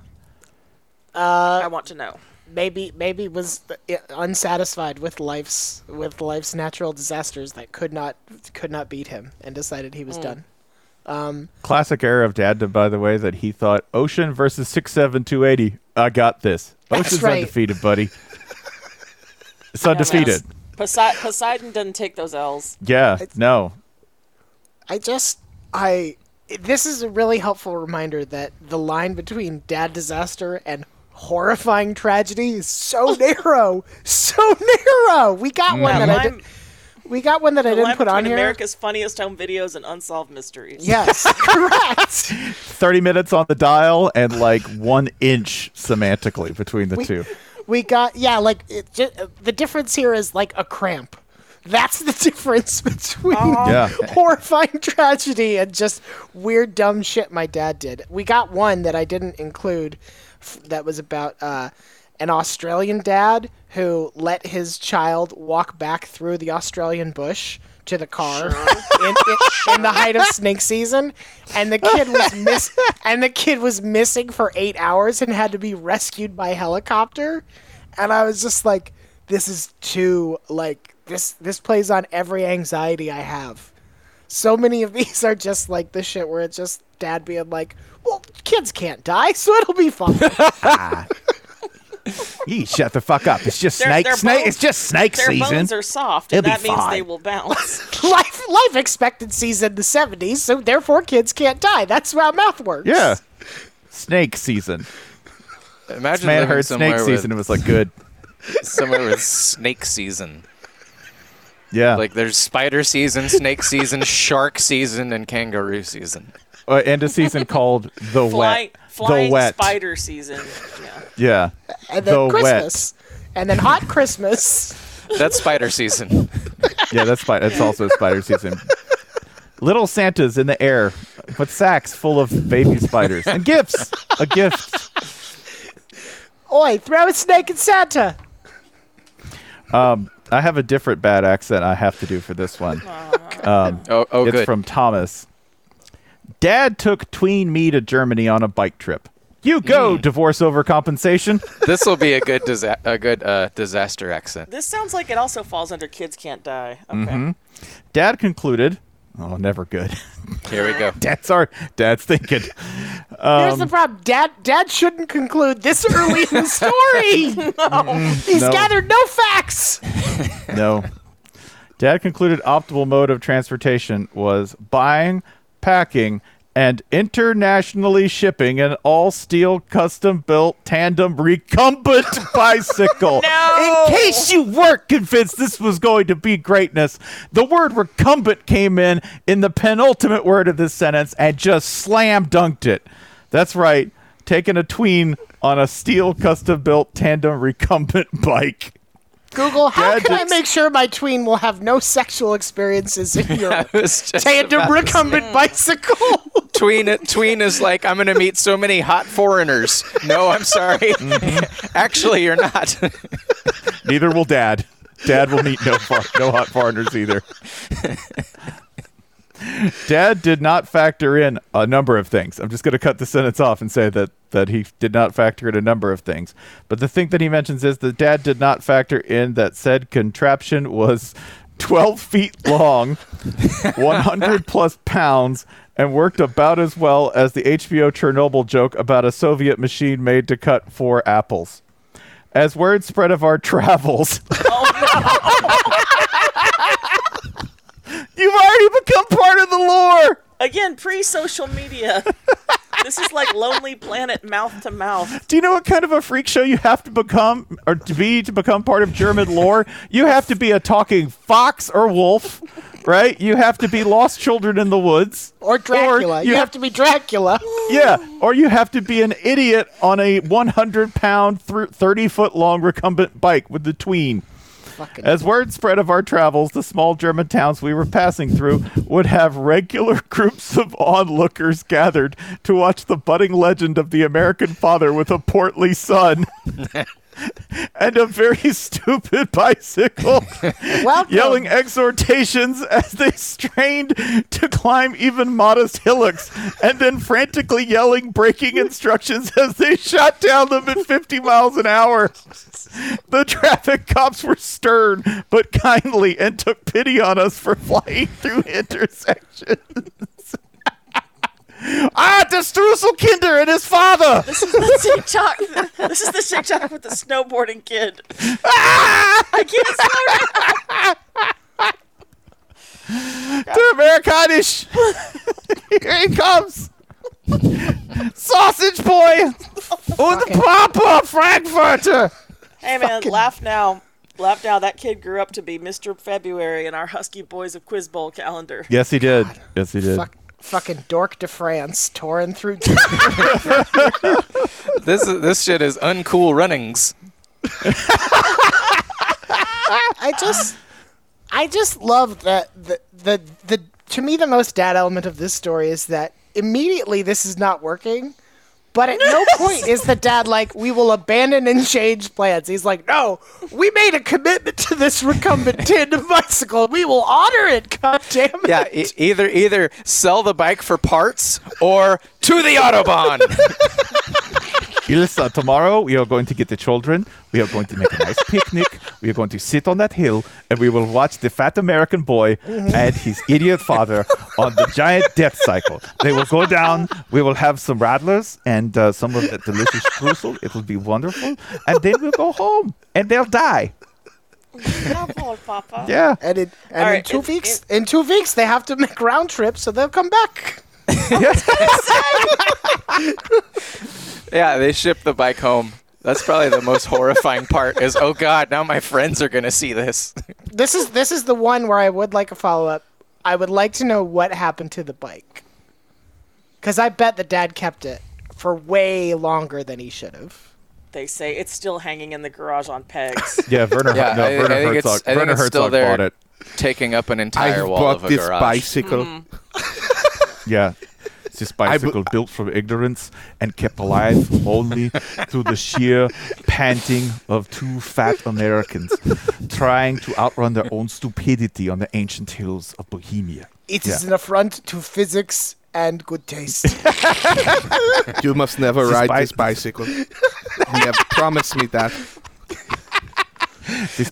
Uh, I want to know. maybe maybe was unsatisfied with life's with life's natural disasters that could not could not beat him and decided he was done. Classic era of dad, by the way, that he thought Ocean versus six seven two eighty. I got this. Ocean's right. undefeated, buddy. <laughs> It's undefeated. Posei- Poseidon doesn't take those L's. Yeah, no. I just I this is a really helpful reminder that the line between dad disaster and horrifying tragedy is so <laughs> narrow, so narrow. We got one That that I line, did, we got one that I didn't put on here. America's funniest home videos and unsolved mysteries. Yes, <laughs> correct. Thirty minutes on the dial and like one inch semantically between the two. We got yeah, like it, ju- the difference here is like a cramp. That's the <laughs> difference between Yeah. horrifying <laughs> tragedy and just weird dumb shit my dad did. We got one that I didn't include f- that was about uh, an Australian dad who let his child walk back through the Australian bush to the car in, in, in the height of snake season and the kid was miss and the kid was missing for 8 hours and had to be rescued by helicopter. And I was just like this is too like this this plays on every anxiety I have. So many of these are just like the shit where it's just dad being like well kids can't die so it'll be fine <laughs> ah. Yee, shut the fuck up. It's just Their- snake. their snake. bones- it's just snake Their season. bones are soft, and It'll be that means fine. they will bounce. <laughs> <laughs> life life expectancy's in the 70s so therefore kids can't die that's how math works yeah. Snake season. Imagine Man living heard somewhere snake with, season. It was like good. <laughs> somewhere with snake season. Yeah. Like there's spider season, snake season, shark season, and kangaroo season. uh, and a season called the Flying, wet. Flying the wet. spider season. Yeah. <laughs> Yeah. and then the christmas and then hot christmas <laughs> That's spider season. <laughs> Yeah, that's spider. That's also spider season. Little Santas in the air with sacks full of baby spiders and gifts. A gift. oi throw a snake at santa um, I have a different bad accent I have to do for this one. Um, oh, oh, it's good. from Thomas. Dad took tween me to Germany on a bike trip. You go, divorce over compensation. <laughs> this will be a good disa- a good uh, disaster accent. This sounds like it also falls under kids can't die. Okay. Mm-hmm. Dad concluded. Oh, never good. Here we go. <laughs> Dad's our dad's thinking. here's Um, the problem dad dad shouldn't conclude this early in the story <laughs> no. he's No. gathered no facts No. Dad concluded optimal mode of transportation was buying, packing, and internationally shipping an all steel custom built tandem recumbent <laughs> bicycle. No! In case you weren't convinced this was going to be greatness, the word recumbent came in in the penultimate word of this sentence and just slam dunked it. That's right, taking a tween on a steel custom built tandem recumbent <laughs> bike. Google, how Dad can I make sure my tween will have no sexual experiences in <laughs> your I tandem about to recumbent hmm. bicycle? <laughs> Tween Tween is like, I'm gonna meet so many hot foreigners. No, I'm sorry. <laughs> Mm-hmm. Actually, you're not. Neither will Dad. Dad will meet no far- no hot foreigners either. Dad did not factor in a number of things. I'm just going to cut the sentence off and say that that he did not factor in a number of things. But the thing that he mentions is that Dad did not factor in that said contraption was 12 feet long, <laughs> 100 plus pounds, and worked about as well as the HBO Chernobyl joke about a Soviet machine made to cut four apples. As word spread of our <laughs> travels, oh, you've already become part of the lore. Again, pre-social media. <laughs> this is like Lonely Planet mouth to mouth. Do you know what kind of a freak show you have to become or to be to become part of German lore? You have to be a talking fox or wolf, right? You have to be lost children in the woods. Or Dracula. you, have, to be Dracula. <laughs> Yeah, or you have to be an idiot on a 100 pound, 30 foot long recumbent bike with the tween. Fucking As word spread of our travels, the small German towns we were passing through would have regular <laughs> groups of onlookers gathered to watch the budding legend of the American father with a portly son. <laughs> and a very <laughs> stupid bicycle, <laughs> yelling exhortations as they strained to climb even modest hillocks, and then frantically yelling braking instructions as they shot down them at 50 miles an hour. The traffic cops were stern but kindly and took pity on us for flying through intersections. <laughs> ah, the Strusselkinder and his father! This is the TikTok. This is the TikTok with the snowboarding kid. Ah! I can't slow down. Der Amerikanisch! Here he comes! Sausage boy! Und Papa Frankfurter! Hey man, laugh now. Laugh now. That kid grew up to be Mr. February in our Husky Boys of Quiz Bowl calendar. Yes, he did. Yes, he did. Fuck, fucking dork de France, touring through. <laughs> this is, this shit is uncool runnings. I just, I just love that the, the the to me the most dad element of this story is that immediately this is not working. But at no <laughs> point is the dad like, we will abandon and change plans. He's like, no, we made a commitment to this recumbent <laughs> tandem bicycle. We will honor it, God damn it. Yeah, e- either either sell the bike for parts or to the autobahn. <laughs> Ilsa, tomorrow we are going to get the children. We are going to make a nice picnic. We are going to sit on that hill and we will watch the fat American boy and his idiot father on the giant death cycle. They will go down. We will have some rattlers and uh, some of that delicious streusel. It will be wonderful. And then we'll go home and they'll die. Poor Papa. Yeah. And, in, and in right, two it- weeks, in two weeks, they have to make round trips, so they'll come back. <laughs> <laughs> yeah, they ship the bike home. That's probably the most horrifying part. Is oh god, now my friends are gonna see this. <laughs> This is this is the one where I would like a follow up. I would like to know what happened to the bike, because I bet the dad kept it for way longer than he should have. They say it's still hanging in the garage on pegs. <laughs> Yeah, Werner, Yeah, no, I- I Werner think it's- Herzog, I think Werner it's still Herzog there. bought it. Taking up an I entire have wall bought of a this garage. bicycle. Mm-hmm. Yeah. This bicycle built from ignorance and kept alive only through the sheer panting of two fat Americans trying to outrun their own stupidity on the ancient hills of Bohemia. It is Yeah. an affront to physics and good taste. <laughs> You must never This ride bike- this bicycle. you have promised me that.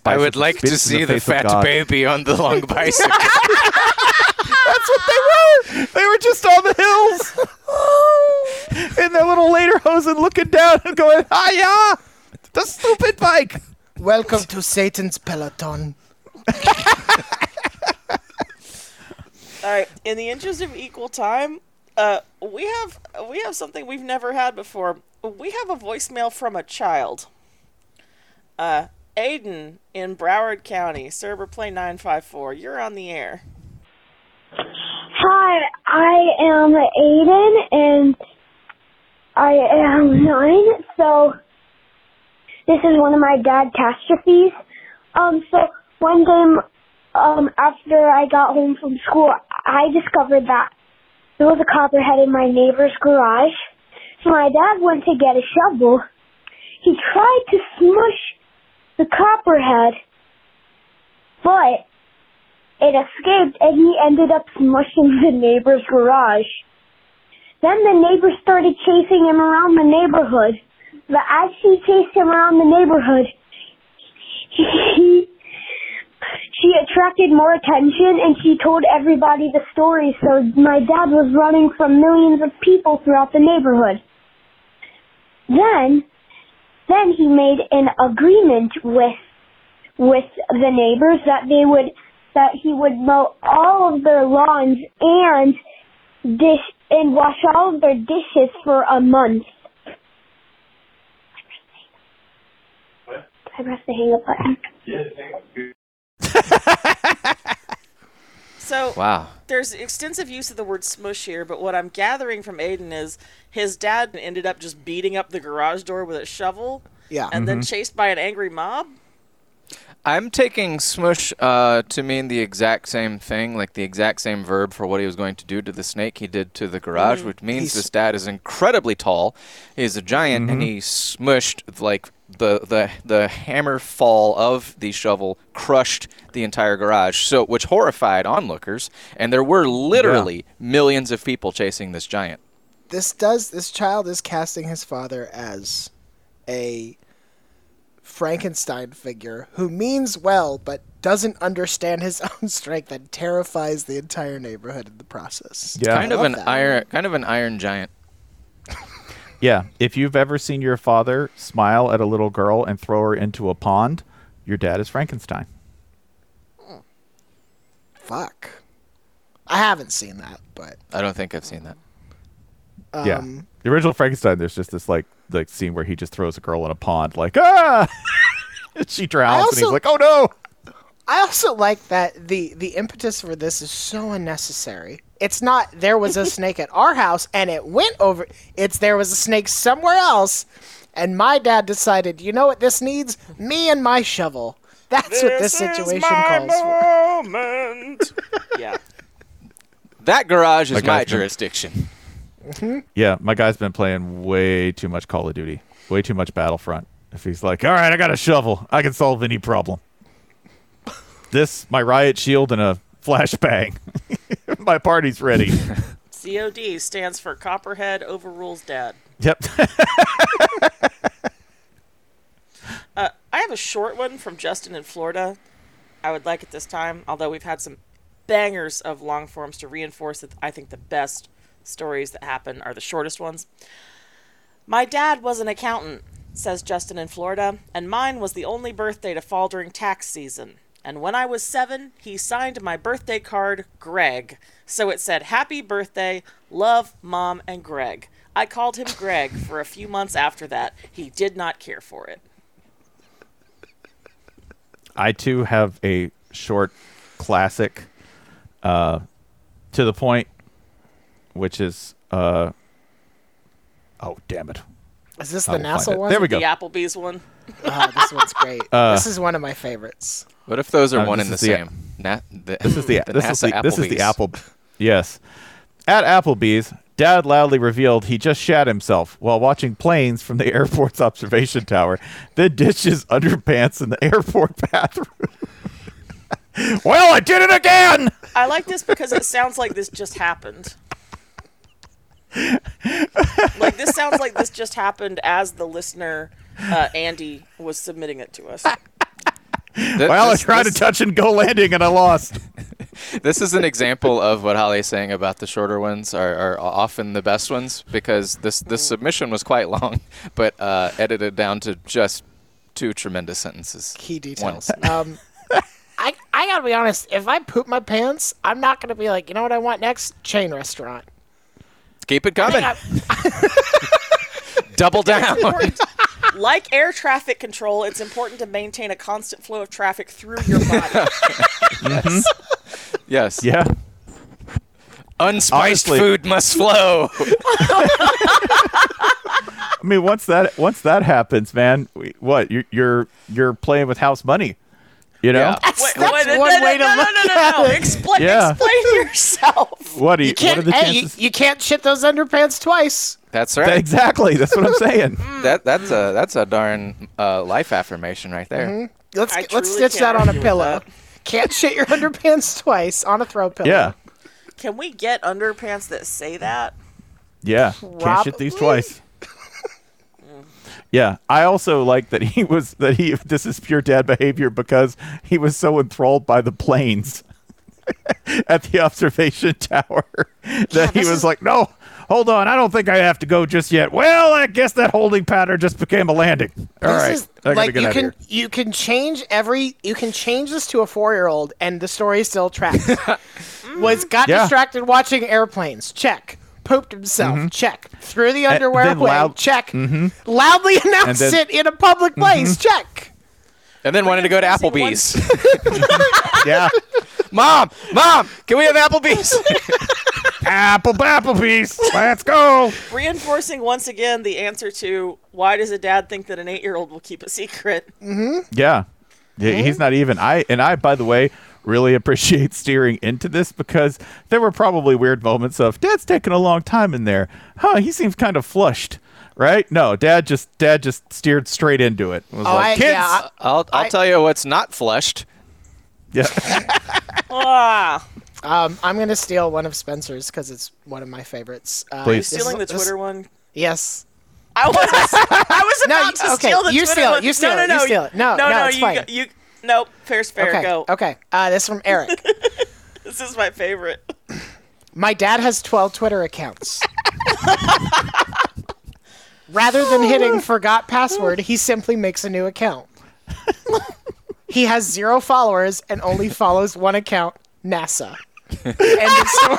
I would like to see the face fat baby on the long <laughs> bicycle. That's what they were. They were just on the hills <laughs> in their little lederhosen, looking down and going, "Hiya!" The stupid bike. Welcome to Satan's peloton. <laughs> All right. In the interest of equal time, uh, we have we have something we've never had before. We have a voicemail from a child. Uh, Aiden in Broward County, server play nine five four. You're on the air. Hi, I am Aiden and I am nine, so this is one of my dad catastrophes. Um, so one day, um, after I got home from school, I discovered that there was a copperhead in my neighbor's garage. So my dad went to get a shovel. He tried to smush the copperhead, but it escaped and he ended up smushing the neighbor's garage. Then the neighbor started chasing him around the neighborhood. But as she chased him around the neighborhood, he, she attracted more attention and she told everybody the story. So my dad was running from millions of people throughout the neighborhood. Then, then he made an agreement with with the neighbors that they would that he would mow all of their lawns and dish and wash all of their dishes for a month. What? I pressed the hang up button. Yeah, So Wow. there's extensive use of the word smush here, but what I'm gathering from Aiden is his dad ended up just beating up the garage door with a shovel Yeah. and then mm-hmm. chased by an angry mob. I'm taking smush uh, to mean the exact same thing, like the exact same verb for what he was going to do to the snake he did to the garage, which means He's- this dad is incredibly tall. He's a giant, and he smushed like the the the hammer fall of the shovel crushed the entire garage, so which horrified onlookers, and there were literally millions of people chasing this giant. this does this child is casting his father as a Frankenstein figure who means well but doesn't understand his <laughs> own strength and terrifies the entire neighborhood in the process. Yeah. kind of an that. iron, kind of an iron giant. Yeah, if you've ever seen your father smile at a little girl and throw her into a pond, your dad is Frankenstein. Fuck. I haven't seen that, but I don't think I've seen that. um, yeah, the original Frankenstein. There's just this like like scene where he just throws a girl in a pond, like ah, <laughs> she drowns, and he's like, oh no. I also like that the the impetus for this is so unnecessary. It's not there was a snake at our house and it went over. It's there was a snake somewhere else, and my dad decided, you know what this needs? Me and my shovel. That's what this situation calls for. moment. <laughs> yeah. That garage is My my jurisdiction. Yeah, my guy's been playing way too much Call of Duty, way too much Battlefront. If he's like, all right, I got a shovel, I can solve any problem. This, my riot shield, and a flashbang. <laughs> my party's ready. <laughs> COD stands for Copperhead Overrules Dad. yep. <laughs> Uh, I have a short one from Justin in Florida. I would like it this time, although we've had some bangers of long forms to reinforce that I think the best stories that happen are the shortest ones. My dad was an accountant, says Justin in Florida, and mine was the only birthday to fall during tax season. And when I was seven, he signed my birthday card, Greg. So it said, Happy birthday, love, mom, and Greg. I called him Greg for a few months after that. He did not care for it. I too have a short classic uh, to the point, which is uh, oh damn it! Is this I the will NASA one? There we go. The Applebee's one. Oh, this one's great. <laughs> Uh, this is one of my favorites. What if those are Uh, one this and the is the- same? Na- the, This is <laughs> the, this is NASA the this is the Applebee's. Apple. Yes, at Applebee's, Dad loudly revealed he just shat himself while watching planes from the <laughs> airport's observation tower, then ditched his underpants in the airport bathroom. well, I did it again. I like this because it sounds like this just happened. Like this sounds like this just happened as the listener uh, Andy was submitting it to us. Th- Well, this, I tried this, to touch and go landing and I lost. <laughs> this is an example of what Holly's saying about the shorter ones are, are often the best ones because this this submission was quite long, <laughs> but uh, edited down to just two tremendous sentences. Key One. details. Um, I I gotta be honest. If I poop my pants, I'm not gonna be like, you know what I want next? Chain restaurant. Keep it coming. <laughs> Double down. Like air traffic control, it's important to maintain a constant flow of traffic through your body. <laughs> Yes. yes. Yeah. Unspiced Honestly- food must flow. <laughs> I mean, once that once that happens, man, we, what you're you're you're playing with house money. You know? Yeah. That's, Wait, that's wait, one no, way to no, look no, no, at no, no. it. Explain, Yeah. explain yourself. <laughs> What do you, You can't. what are the hey, you, chances? you can't shit those underpants twice. That's right. Exactly. That's what I'm saying. <laughs> That that's a that's a darn uh, life affirmation right there. Mm-hmm. Let's I let's stitch that on a pillow. Can't shit your underpants twice on a throw pillow. Yeah. Can we get underpants that say that? Yeah. Can't shit these twice. Yeah, I also like that he was that he. This is pure dad behavior because he was so enthralled by the planes <laughs> at the observation tower <laughs> that he was is- like, "No, hold on, I don't think I have to go just yet." Well, I guess that holding pattern just became a landing. All This right, is like you can you can change every you can change this to a four year old and the story still tracks. <laughs> Was got Yeah. distracted watching airplanes. Check. Pooped himself. Mm-hmm. Check. Threw the uh, underwear then away. loud- check. Mm-hmm. Loudly announced then- it in a public mm-hmm. place. Check. And then wanted to go to Applebee's. <laughs> Yeah, mom, mom, can we have Applebee's? <laughs> apple Applebee's. Let's go. Reinforcing once again the answer to why does a dad think that an eight-year-old will keep a secret? Yeah. Yeah, he's not even. I and I, by the way, really <laughs> appreciate steering into this because there were probably weird moments of Dad's taking a long time in there. Huh? He seems kind of flushed, right? No, Dad just Dad just steered straight into it. Was Oh, like, I, kids. yeah. I- I'll I'll I- tell you what's not flushed. yeah. <laughs> Ah, Um, I'm gonna steal one of Spencer's because it's one of my favorites. Uh, Please. this stealing the is- this- Twitter one. Yes. I was I was <laughs> No, about you- to okay, steal the you Twitter steal it, one. you steal no, it, no, you no, steal it. No, no, no, no, it's you, fine. go- you nope. Fair's fair. Okay. Go. Okay. Uh, this from Eric. <laughs> This is my favorite. My dad has 12 Twitter accounts. Rather than hitting forgot password, he simply makes a new account. he has zero followers and only follows one account, NASA. End of story.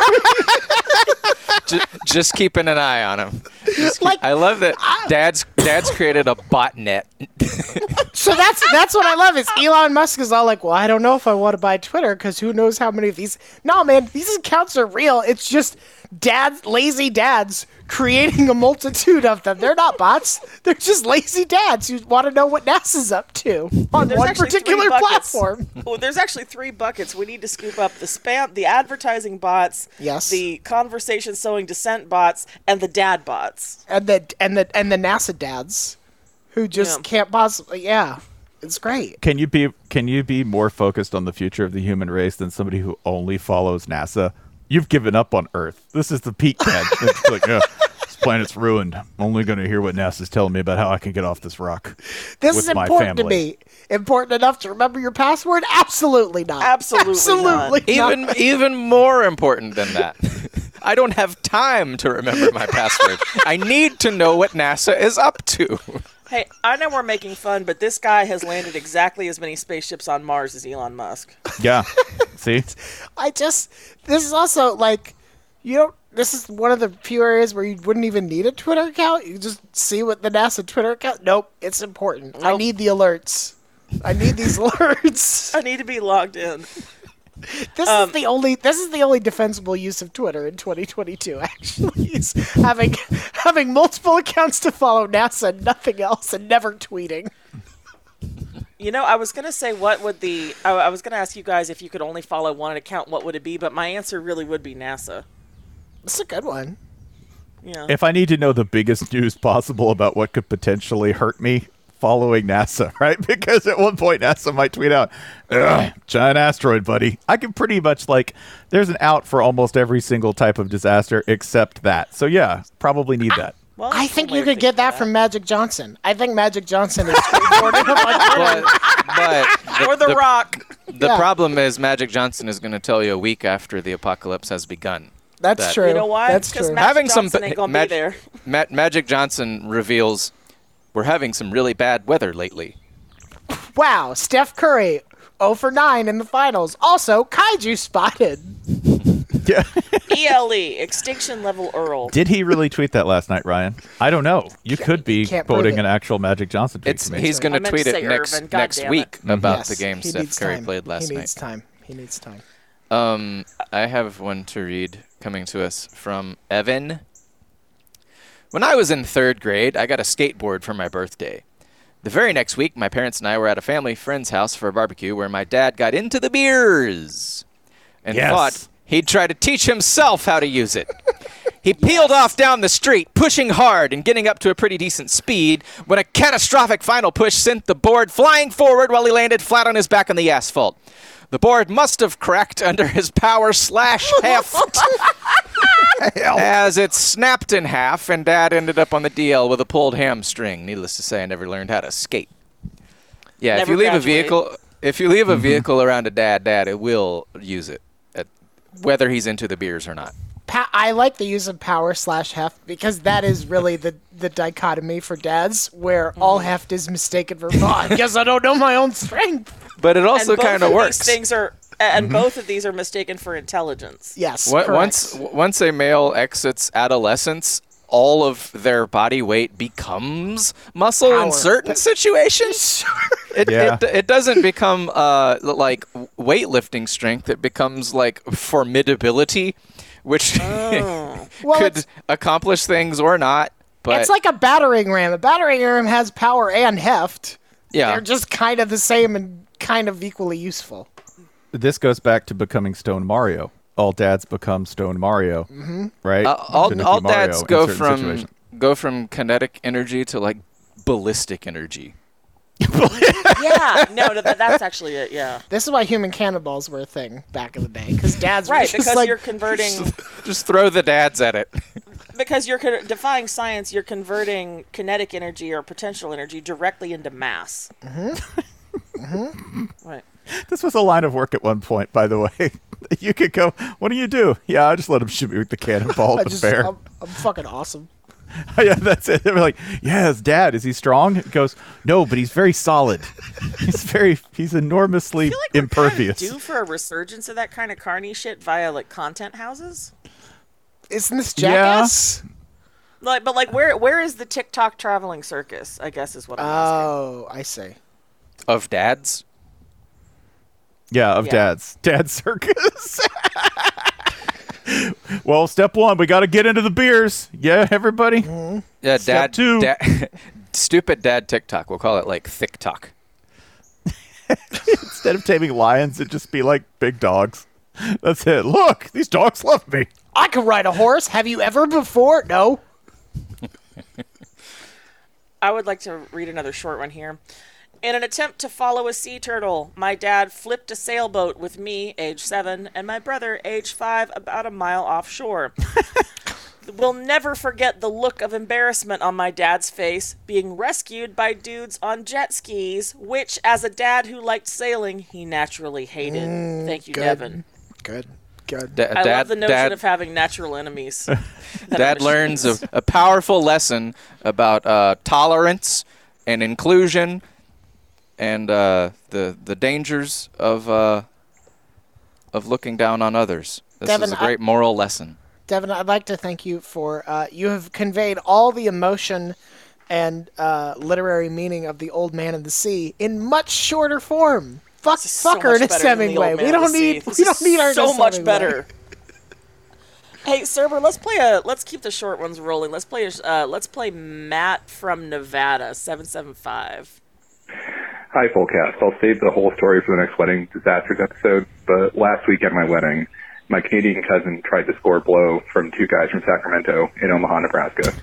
Just, just keeping an eye on him. Keep- Like, I love that dad's dad's created a botnet. So that's that's what I love is Elon Musk is all like, well, I don't know if I want to buy Twitter because who knows how many of these. No, man, these accounts are real. It's just dads, lazy dads, creating a multitude of them. They're not bots. They're just lazy dads who want to know what NASA's up to on There's one particular platform. Oh, there's actually three buckets. We need to scoop up the spam, the advertising bots, Yes. the conversation sowing dissent bots, and the dad bots. And the and the and the NASA dads, who just Yeah. can't possibly. Yeah, it's great. Can you be Can you be more focused on the future of the human race than somebody who only follows NASA? You've given up on Earth. This is the peak, man. <laughs> it's like, yeah, this planet's ruined. I'm only going to hear what NASA's telling me about how I can get off this rock. This with is my important to me. Important enough to remember your password? Absolutely not. Absolutely Absolutely not. Even even more important than that. <laughs> I don't have time to remember my password. I need to know what NASA is up to. Hey, I know we're making fun, but this guy has landed exactly as many spaceships on Mars as Elon Musk. Yeah. <laughs> See? I just this is also like you don't this is one of the few areas where you wouldn't even need a Twitter account. You just see what the NASA Twitter account. Nope, it's important. I need the alerts. I need these <laughs> alerts. I need to be logged in. This Um, is the only this is the only defensible use of Twitter in 2022. Actually, is having having multiple accounts to follow NASA, and nothing else, and never tweeting. You know, I was gonna say what would the I, I was gonna ask you guys if you could only follow one account, what would it be? But my answer really would be NASA. It's a good one. Yeah. If I need to know the biggest news possible about what could potentially hurt me, following NASA, <laughs> right? Because at one point NASA might tweet out, giant asteroid, buddy. I can pretty much like, there's an out for almost every single type of disaster except that. So yeah, probably need that. well, I think you could get thinking that from Magic Johnson. I think Magic Johnson is <laughs> skateboarding. But but <laughs> or the, the, Rock. the Yeah. problem is Magic Johnson is going to tell you a week after the apocalypse has begun. That's that- true. You know why? That's true. Magic Having some Johnson ba- ain't gonna mag- be there. Ma- Magic Johnson reveals we're having some really bad weather lately. wow, Steph Curry, 0 for 9 in the finals. Also, Kaiju spotted. <laughs> Yeah. ELE, E, Extinction Level Earl. Did he really tweet that last night, Ryan? I don't know. You could be can't prove quoting an actual Magic Johnson tweet. It's he's going to tweet it next Irvin, next damn it. week about Yes, the game Steph Curry time. played last night. he night. needs time. He needs time. Um, I have one to read coming to us from Evan. When I was in third grade, I got a skateboard for my birthday. The very next week, my parents and I were at a family friend's house for a barbecue where my dad got into the beers and Yes. thought he'd try to teach himself how to use it. He <laughs> peeled off down the street, pushing hard and getting up to a pretty decent speed when a catastrophic final push sent the board flying forward while he landed flat on his back on the asphalt. The board must have cracked under his power slash heft <laughs> <laughs> as it snapped in half, and Dad ended up on the DL with a pulled hamstring. Needless to say, I never learned how to skate. Yeah, if you leave a vehicle, if you leave a vehicle around a dad, Dad, it will use it, at, whether he's into the beers or not. Pa- I like the use of power slash heft because that is really the the dichotomy for dads, where all Mm-hmm. heft is mistaken for. Oh, <laughs> I guess I don't know my own strength. But it also kind of of works. These things are, and both of these are mistaken for intelligence. Yes. Wa- correct. once once a male exits adolescence, all of their body weight becomes muscle in Power. certain situations. <laughs> <laughs> It, Yeah. it, it doesn't become uh, l- like weightlifting strength. It becomes like formidability, which Oh. <laughs> Well, could accomplish things or not. But it's like a battering ram. A battering ram has power and heft. yeah, They're just kind of the same and kind of equally useful. This goes back to becoming Stone Mario. All dads become Stone Mario, mm-hmm. right? Uh, all, all Mario dads go from situations. go from kinetic energy to like ballistic energy. <laughs> yeah, no, that, that's actually it. Yeah, This is why human cannonballs were a thing back in the day, because dads were right. just Because like, you're converting, <laughs> Just throw the dads at it. <laughs> because you're con- defying science. You're converting kinetic energy or potential energy directly into mass. Mm-hmm. Mm-hmm. Right. <laughs> This was a line of work at one point, by the way. <laughs> You could go, what do you do? Yeah, I just let him shoot me with the cannonball <laughs> I at the just, bear. I'm, I'm fucking awesome. yeah, that's it. They're like, yeah, his dad, is he strong? He goes, no, but he's very solid. he's very, he's enormously I feel like we're kinda impervious. due for a resurgence of that kind of carny shit via like content houses. Isn't this Yeah. Like, but like, where where is the TikTok traveling circus? I guess is what I'm asking. Oh, I see. Of dads? Yeah, of Yeah. dads. <laughs> Dad circus. well, step one, we got to get into the beers. Yeah, everybody. Mm-hmm. Yeah, Step dad. two. dad <laughs> stupid dad TikTok. We'll call it like thick talk. <laughs> Instead of taming lions, it'd just be like big dogs. That's it. Look, these dogs love me. I can ride a horse. Have you ever before? No. I would like to read another short one here. In an attempt to follow a sea turtle, my dad flipped a sailboat with me, age seven, and my brother, age five, about a mile offshore. <laughs> we'll never forget the look of embarrassment on my dad's face being rescued by dudes on jet skis, which, as a dad who liked sailing, he naturally hated. Thank you, good. Devin. Good. Good. Da- I dad, love the notion dad, of having natural enemies. <laughs> dad learns a, a powerful lesson about uh, tolerance and inclusion and uh, the the dangers of uh, of looking down on others. This Devin, is a I- great moral lesson. Devin, I'd like to thank you for uh, you have conveyed all the emotion and uh, literary meaning of the Old Man in the Sea in much shorter form. Fuck, This is so fuck her much in a better than Hemingway. We don't need. This We don't need our so much Hemingway. better. Hey, server, let's play a. Let's keep the short ones rolling. Let's play. A, uh, let's play Matt from Nevada, seven seven five. Hi, Fullcast. I'll save the whole story for the next wedding disasters episode. But last week at my wedding, my Canadian cousin tried to score a blow from two guys from Sacramento in Omaha, Nebraska.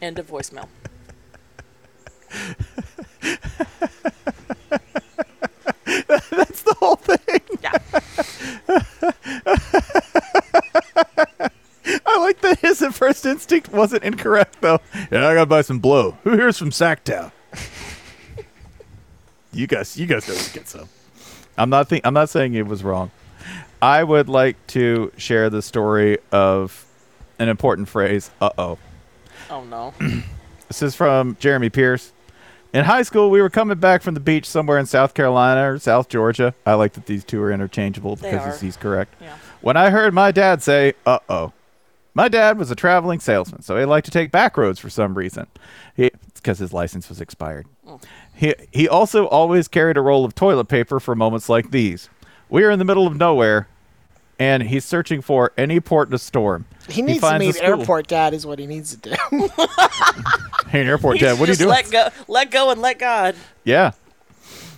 <laughs> End of voicemail. <laughs> That's the whole thing. Yeah. <laughs> I like that his first instinct wasn't incorrect, though. Yeah, I gotta buy some blow. Who here's from Sacktown? You guys, you guys know to get some. I'm not think, I'm not saying it was wrong. I would like to share the story of an important phrase. Uh oh. Oh no. <clears throat> This is from Jeremy Pierce. In high school, we were coming back from the beach somewhere in South Carolina or South Georgia. I like that these two are interchangeable They because are. he's- he's correct. Yeah. When I heard my dad say, uh oh. My dad was a traveling salesman, so he liked to take back roads for some reason. He, it's because his license was expired. He, he also always carried a roll of toilet paper for moments like these. We are in the middle of nowhere, and he's searching for any port in a storm. He needs to meet airport dad, is what he needs to do. <laughs> <laughs> You're an airport dad. What are you doing? Let go, let go, and let God. Yeah.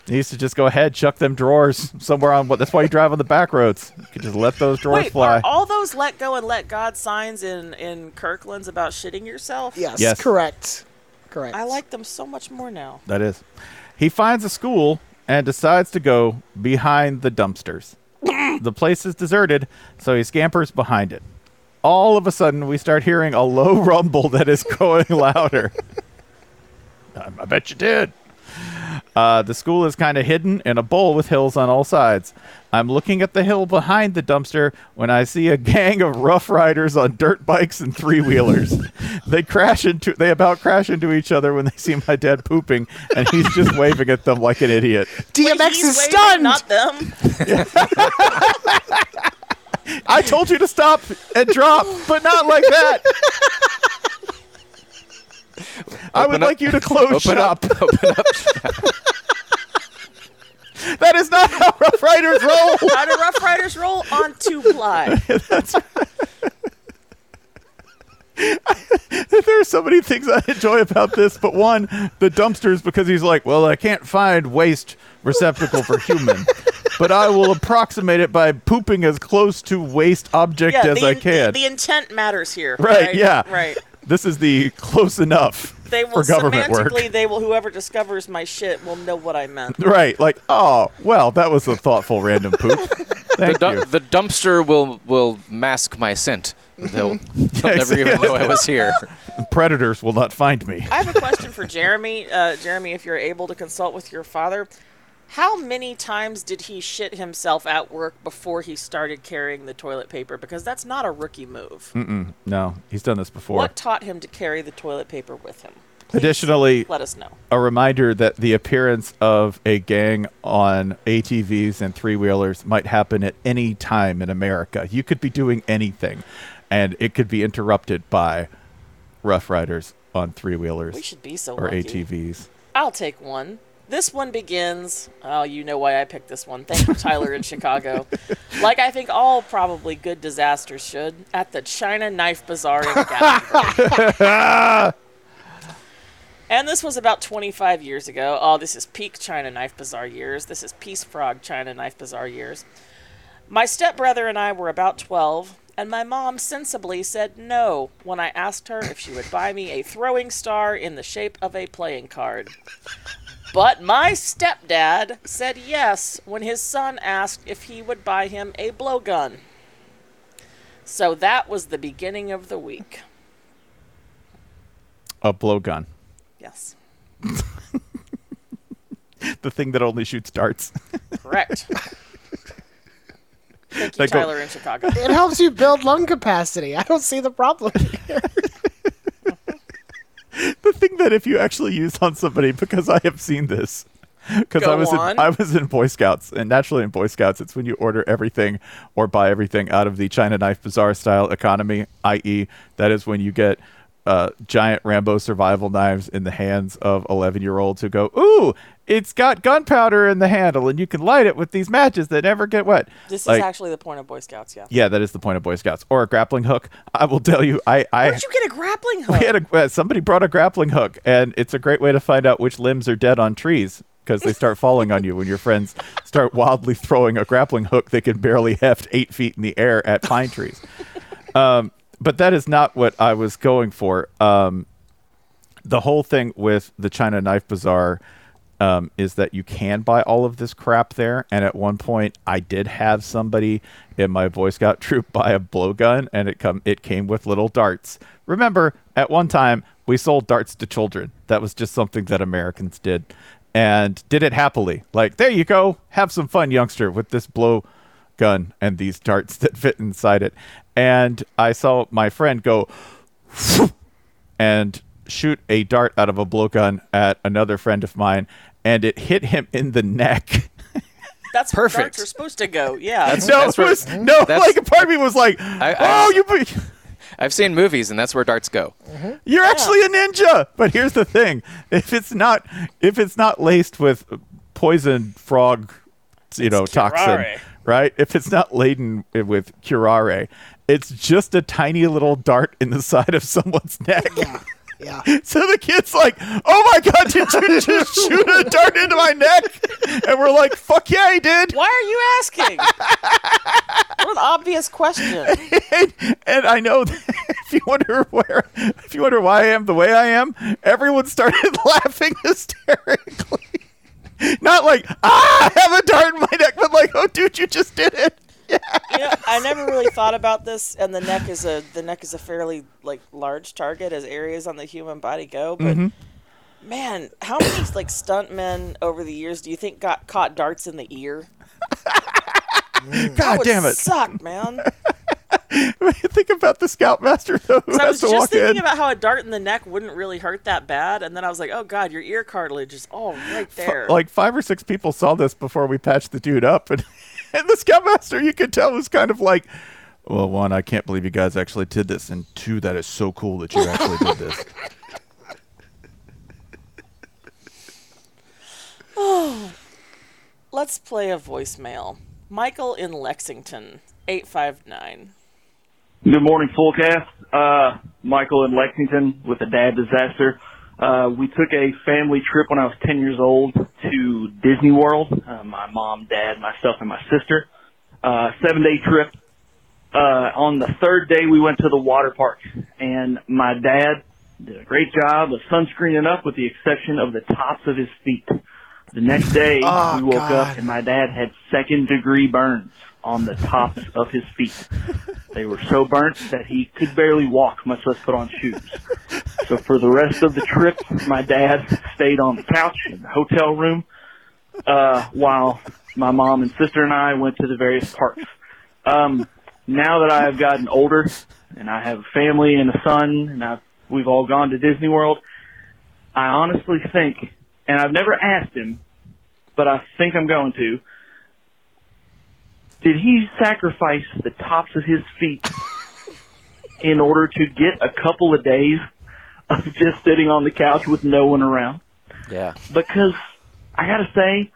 He used to just go ahead, chuck them drawers somewhere on what. That's why you drive on the back roads. You could just let those drawers Wait, fly. are all those let go and let God signs in in Kirkland's about shitting yourself? Yes, Yes. correct. Correct. I like them so much more now. That is. He finds a school and decides to go behind the dumpsters. <laughs> the place is deserted, so he scampers behind it. All of a sudden, we start hearing a low <laughs> rumble that is growing <laughs> louder. I, I bet you did. Uh, the school is kind of hidden in a bowl with hills on all sides. I'm looking at the hill behind the dumpster when I see a <laughs> gang of rough riders on dirt bikes and three wheelers. <laughs> they crash into they about crash into each other when they see my dad pooping, and he's just <laughs> waving at them like an idiot. DMX Wait, he's is waving, stunned. Not them. I told you to stop and drop, but not like that. I would up- like you to close Open shop. up. Open up. <laughs> That is not how Rough Riders roll. <laughs> How do Rough Riders roll on two ply? <laughs> there are so many things I enjoy about this, but one, the dumpsters, because he's like, well, I can't find waste receptacle for human, but I will approximate it by pooping as close to waste object Yeah, as the, I can. The, the intent matters here. right, Yeah. Right. This is the close enough They will for government work. semantically. They will. Whoever discovers my shit will know what I meant. <laughs> Right, like, oh, well, that was a thoughtful random poop. <laughs> The, Thank du- you. the dumpster will will mask my scent. They'll, <laughs> they'll never even know I was here. Predators will not find me. I have a question for Jeremy. Uh, Jeremy, if you're able to consult with your father, how many times did he shit himself at work before he started carrying the toilet paper? Because that's not a rookie move. Mm-mm, no, he's done this before. What taught him to carry the toilet paper with him? Additionally, Let us know. a reminder that the appearance of a gang on ATVs and three wheelers might happen at any time in America. You could be doing anything, and it could be interrupted by Rough Riders on three wheelers We should be so or lucky. ATVs. I'll take one. This one begins. Oh, you know why I picked this one. Thank you, Tyler in Chicago. <laughs> Like I think all probably good disasters should, at the China Knife Bazaar in Gatlinburg. <laughs> and this was about 25 years ago. Oh, this is peak China Knife Bazaar years. This is Peace Frog China Knife Bazaar years. My stepbrother and I were about 12, and my mom sensibly said no when I asked her if she would buy me a throwing star in the shape of a playing card. But my stepdad said yes when his son asked if he would buy him a blowgun. So that was the beginning of the week. A blowgun, Yes, <laughs> the thing that only shoots darts. <laughs> correct. Thank you, They go- Tyler in Chicago. It helps you build lung capacity. I don't see the problem. here. <laughs> <laughs> the thing that if you actually use on somebody, because I have seen this. Because I was on. in, I was in Boy Scouts, and naturally in Boy Scouts, it's when you order everything or buy everything out of the China Knife Bazaar style economy, i.e., that is when you get uh, giant Rambo survival knives in the hands of 11 year olds who go, "Ooh, it's got gunpowder in the handle, and you can light it with these matches that never get wet." This Like, is actually the point of Boy Scouts, yeah. yeah, that is the point of Boy Scouts. Or a grappling hook. I will tell you, I I Where'd you get a grappling hook? <laughs> we had a, uh, somebody brought a grappling hook, and it's a great way to find out which limbs are dead on trees because they start falling on you when your friends start wildly throwing a grappling hook they can barely heft eight feet in the air at pine trees. Um, but that is not what I was going for. Um, the whole thing with the China Knife Bazaar um, is that you can buy all of this crap there. And at one point, I did have somebody in my Boy Scout <laughs> troop buy a blowgun, and it come it came with little darts. Remember, at one time we sold darts to children. That was just something that Americans did, and did it happily. Like, there you go, have some fun, youngster, with this blow gun and these darts that fit inside it. And I saw my friend go <laughs> and shoot a dart out of a blowgun at another friend of mine, and it hit him in the neck. <laughs> That's where Perfect. darts are supposed to go. Yeah. That's- no, that's where- was, <laughs> no, that's- like a part of me was like, I- "Oh, you, be- <laughs> I've seen movies, and that's where darts go. Mm-hmm. you're actually a ninja." But here's the thing: if it's not, if it's not laced with poison frog, you know, toxin, right? If it's not laden with curare, it's just a tiny little dart in the side of someone's neck. Yeah. <laughs> So the kid's like, "Oh my god, did you just <laughs> shoot a dart into my neck?" And we're like, "Fuck yeah, he did." Why are you asking? <laughs> what an obvious question. and, and I know that if you wonder where, if you wonder why I am the way I am, everyone started laughing hysterically. Not like ah, I have a dart in my neck, but like, oh, dude, you just did it. You know, I never really thought about this, and the neck is a the neck is a fairly like large target as areas on the human body go. But mm-hmm. man, how many like stuntmen over the years do you think got caught darts in the ear? God That would damn it! suck, man. <laughs> Think about the scoutmaster though, who So I was just thinking in. about how a dart in the neck wouldn't really hurt that bad, and then I was like, oh god, your ear cartilage is all right there. Like five or six people saw this before we patched the dude up, and, and <laughs> the scoutmaster, you could tell, was kind of like, "Well, one, I can't believe you guys actually did this, and two, that is so cool that you actually did this." <laughs> Let's play a voicemail. Michael in Lexington, eight five nine. Good morning, Fullcast. Uh, Michael in Lexington with a dad disaster. Uh, we took a family trip when I was 10 years old to Disney World. Uh, my mom, dad, myself, and my sister. Uh, seven day trip. Uh, on the third day, we went to the water park, and my dad did a great job of sunscreening up, with the exception of the tops of his feet. The next day, Oh, we woke God. up, and my dad had second degree burns on the tops of his feet. They were so burnt that he could barely walk, much less put on shoes. So for the rest of the trip, my dad stayed on the couch in the hotel room, uh, while my mom and sister and I went to the various parks. Um, now that I have gotten older and I have a family and a son and I've, we've all gone to Disney World, I honestly think, and I've never asked him, but I think I'm going to, did he sacrifice the tops of his feet <laughs> in order to get a couple of days of just sitting on the couch with no one around? Yeah. Because I gotta say,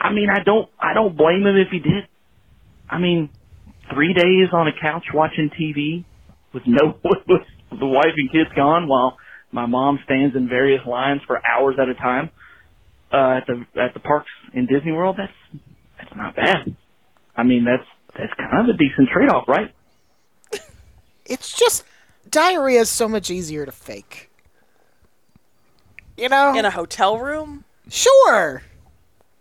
I mean, I don't, I don't blame him if he did. I mean, three days on a couch watching TV with no, <laughs> with the wife and kids gone while my mom stands in various lines for hours at a time, uh, at the, at the parks in Disney World. That's, that's not bad. I mean, that's, that's kind of a decent trade-off, right? <laughs> It's just diarrhea is so much easier to fake. You know? In a hotel room? sure.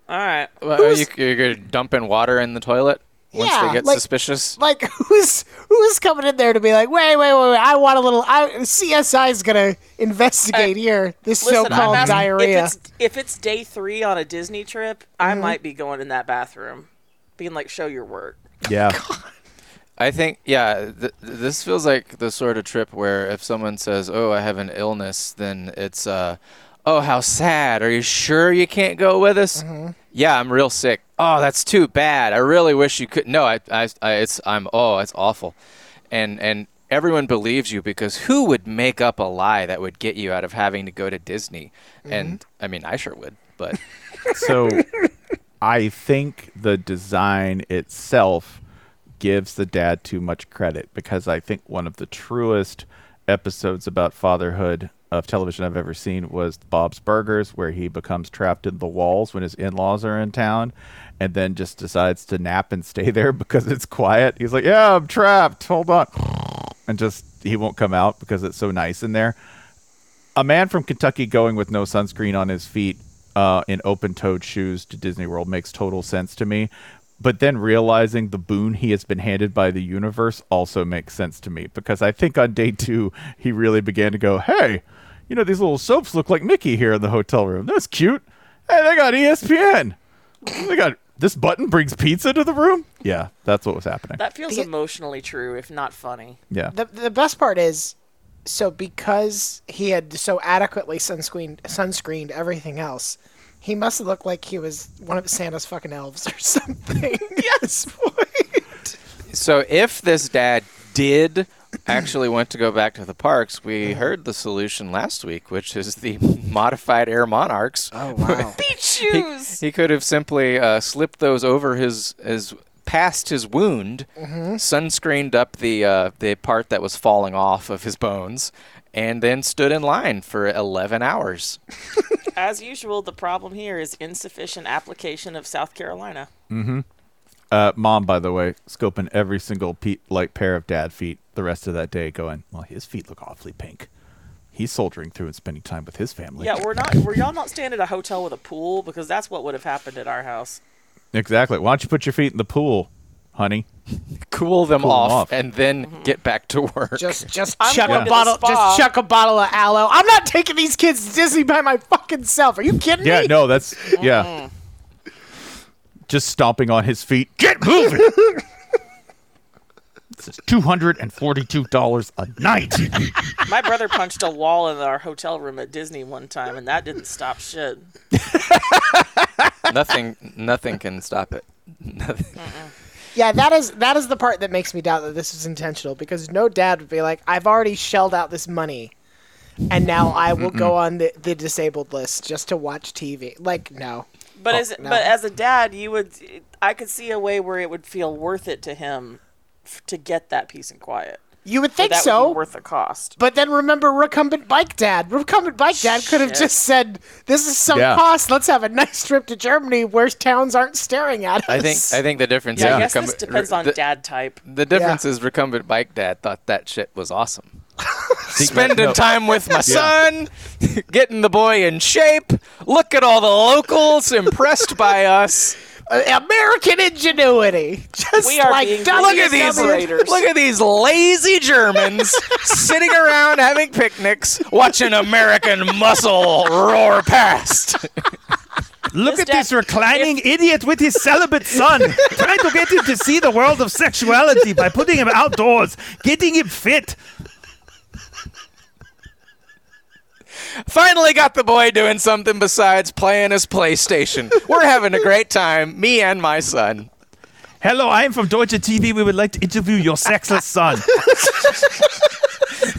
All right. Well, Who's- you, you're going to dump in water in the toilet once Yeah, they get like- suspicious? Like <laughs> who's who's coming in there to be like, wait, wait, wait, wait I want a little. I, CSI's gonna investigate here this Listen, so-called asking, diarrhea. If it's, if it's day three on a Disney trip, I Mm-hmm. might be going in that bathroom, being like, "Show your work." Yeah, <laughs> I think, yeah, th- this feels like the sort of trip where if someone says, "Oh, I have an illness," then it's, uh, "Oh, how sad! Are you sure you can't go with us?" Yeah, I'm real sick. Oh, that's too bad. I really wish you could. No, I, I, I it's, I'm. Oh, it's awful, and and everyone believes you because who would make up a lie that would get you out of having to go to Disney? And mm-hmm. I mean, I sure would, but <laughs> so <laughs> I think the design itself gives the dad too much credit because I think one of the truest episodes about fatherhood of television I've ever seen was Bob's Burgers, where he becomes trapped in the walls when his in laws are in town and then just decides to nap and stay there <laughs> because it's quiet. He's like, Yeah, I'm trapped. Hold on. And just he won't come out because it's so nice in there a man from Kentucky going with no sunscreen on his feet uh, in open-toed shoes to Disney World makes total sense to me. But then realizing the boon he has been handed by the universe also makes sense to me because I think on day two he really began to go, "Hey, you know these little soaps look like Mickey here in the hotel room. That's cute. Hey, they got ESPN. They got this button brings pizza to the room. Yeah, that's what was happening. That feels The- emotionally true, if not funny. Yeah, the the best part is, so because he had so adequately sunscreened sunscreened everything else, he must look like he was one of Santa's fucking elves or <laughs> something. yes, point. So if this dad did actually went to go back to the parks, we heard the solution last week, which is the <laughs> modified Air Monarchs. Oh wow. <laughs> Beach He, shoes. he could have simply uh, slipped those over his his past his wound, sunscreened up the uh, the part that was falling off of his bones, and then stood in line for 11 hours. <laughs> As usual, the problem here is insufficient application of South Carolina. Uh, mom, by the way, scoping every single pe- like pair of dad feet the rest of that day, going, well, his feet look awfully pink. He's soldiering through and spending time with his family. Yeah, we're not. Were y'all not staying at a hotel with a pool? Because that's what would have happened at our house. exactly. Why don't you put your feet in the pool, honey? <laughs> Cool them, Cool them off, off. and then get back to work. Just just <laughs> I'm chuck a bottle just chuck a bottle of aloe. I'm not taking these kids to Disney by my fucking self. Are you kidding Yeah, me? no, that's yeah. Just stomping on his feet. Get moving. <laughs> this is two hundred and forty-two dollars a night. My brother punched a wall in our hotel room at Disney one time, and that didn't stop shit. nothing, nothing can stop it. Nothing. Yeah, that is that is the part that makes me doubt that this is intentional because no dad would be like, I've already shelled out this money, and now I will go on the, the disabled list just to watch TV. Like, no. But Oh, as no. but as a dad, you would I could see a way where it would feel worth it to him f- to get that peace and quiet. You would Or think that so. Would be worth the cost. But then remember recumbent bike dad. Recumbent bike dad could have just said, "This is some Yeah. cost. Let's have a nice trip to Germany where towns aren't staring at us." I think I think the difference Yeah, I is guess this depends on the, dad type. the difference is recumbent bike dad thought that shit was awesome. <laughs> See, Spending no, time with my son, <laughs> getting the boy in shape. Look at all the locals impressed by us. <laughs> Uh, American ingenuity. Just We are like being Look at these Accelerators. look at these lazy Germans sitting around having picnics, watching American muscle roar past. Look This at this reclining idiot with his celibate son, trying to get him to see the world of sexuality by putting him outdoors, getting him fit. Finally got the boy doing something besides playing his PlayStation. We're having a great time, me and my son. Hello, I am from Deutsche TV. We would like to interview your sexless son. <laughs>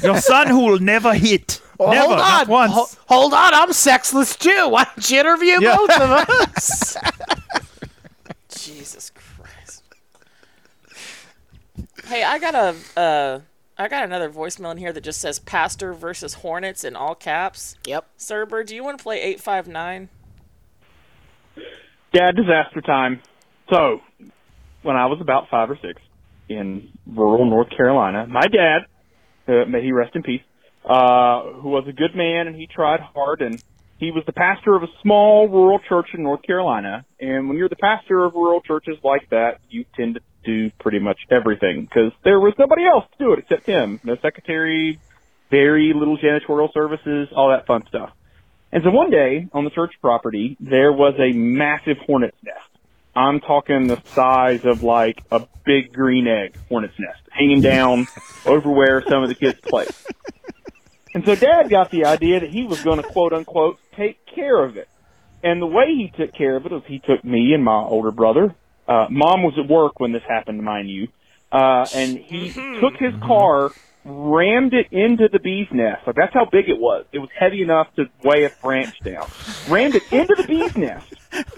your son who will never hit. Well, never, hold not on. once. Ho- hold on. I'm sexless too. Why don't you interview Yeah. both of us? <laughs> Jesus Christ. Hey, I got a uh, I got another voicemail in here that just says Pastor versus Hornets in all caps. yep. Cerber, do you want to play eight five nine? Dad, disaster time. So, when I was about five or six in rural North Carolina, my dad, uh, may he rest in peace, uh, who was a good man and he tried hard and he was the pastor of a small rural church in North Carolina. And when you're the pastor of rural churches like that, you tend to do pretty much everything because there was nobody else to do it except him. No secretary, very little janitorial services, all that fun stuff. And so one day on the church property, there was a massive hornet's nest. I'm talking the size of like a big green egg hornet's nest hanging down <laughs> over where some of the kids play. And so dad got the idea that he was going to quote unquote take care of it. And the way he took care of it was he took me and my older brother. Uh, mom was at work when this happened, mind you. Uh, and he took his car, rammed it into the bee's nest. Like that's how big it was. It was heavy enough to weigh a branch down. Rammed it into the bee's nest.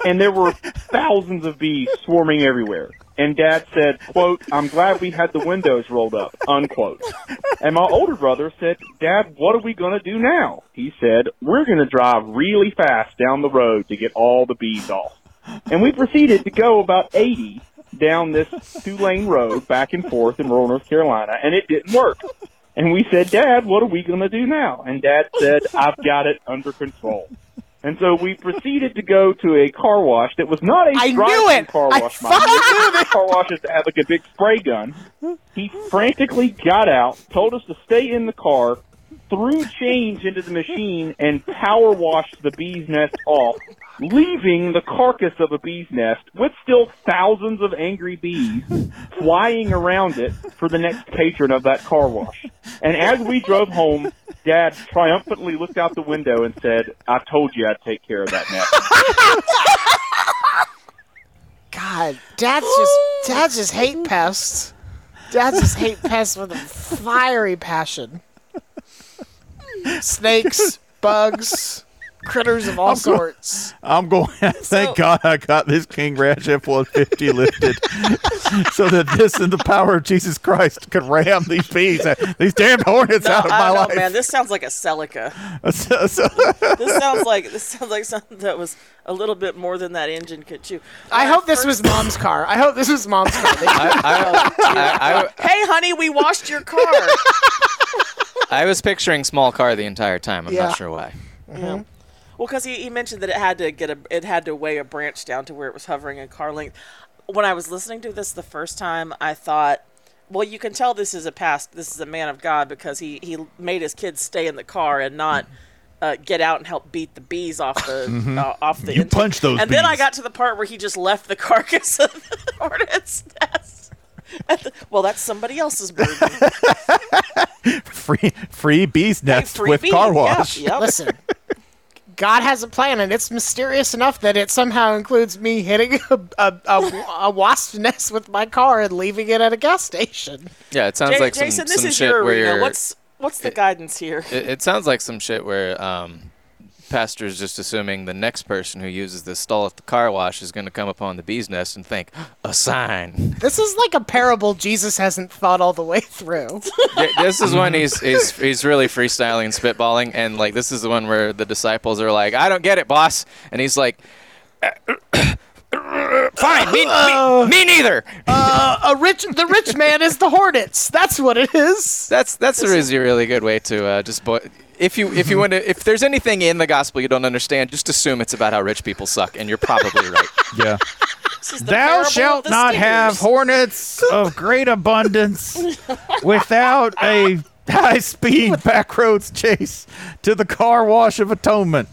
And there were thousands of bees swarming everywhere. And dad said, quote, I'm glad we had the windows rolled up, unquote. And my older brother said, Dad, what are we going to do now? He said, we're going to drive really fast down the road to get all the bees off. And we proceeded to go about 80 down this two lane road back and forth in rural North Carolina, and it didn't work. And we said, Dad, what are we going to do now? And Dad said, I've got it under control. And so we proceeded to go to a car wash that was not a I knew it! car wash. fucking you. knew These car washes that have like a big spray gun. He frantically got out, told us to stay in the car, threw change into the machine, and power washed the bee's nest off, leaving the carcass of a bee's nest with still thousands of angry bees <laughs> flying around it for the next patron of that car wash. And as we drove home, Dad triumphantly looked out the window and said, I told you I'd take care of that nest. God, dads just dads just hate pests. Dads just hate pests with a fiery passion. Snakes, bugs, critters of all sorts. I'm going. To <laughs> thank God I got this King Ranch F-150 lifted, so that this and the power of Jesus Christ could ram these bees, these damn hornets No, out of I my know, life. man. This sounds like a Celica. <laughs> So- so- This sounds like this sounds like something that was a little bit more than that engine could chew. I uh, hope this was mom's car. I hope this was mom's car. They- I, Hey, honey, we washed your car. <laughs> I was picturing small car the entire time. I'm Yeah. not sure why. Yeah. Mm-hmm. Well, because he, he mentioned that it had to get a it had to weigh a branch down to where it was hovering in car length. When I was listening to this the first time, I thought, well, you can tell this is a past this is a man of God because he he made his kids stay in the car and not. Uh, get out and help beat the bees off the <laughs> Mhm. uh, off the You engine. punch those and then I got to the part where he just left the <laughs> carcass of the hornet's nest. The- well, that's somebody else's burden. <laughs> free free bees nest free with bees, car yeah, wash. yep. Listen, God has a plan, and it's mysterious enough that it somehow includes me hitting <laughs> a, a, a, a wasp nest with my car and leaving it at a gas station. Yeah, it sounds Ja- like some, Jason, this some is shit your where arena. you're- What's what's the guidance here? It, it sounds like some shit where um, pastor's just assuming the next person who uses this stall at the car wash is going to come upon the bee's nest and think a sign. This is like a parable Jesus hasn't thought all the way through. <laughs> This is when he's, <laughs> he's he's really freestyling and spitballing, and like this is the one where the disciples are like, "I don't get it, boss," and he's like, <coughs> "Fine, me, me, me neither." Uh, a rich, the rich man is the hornets. That's what it is. That's that's a really, really good way to uh, just bo- if you if you want to if there's anything in the gospel you don't understand, just assume it's about how rich people suck, and you're probably right. <laughs> Yeah. Thou shalt not stingers. have hornets of great abundance <laughs> without a high speed backroads chase to the car wash of atonement.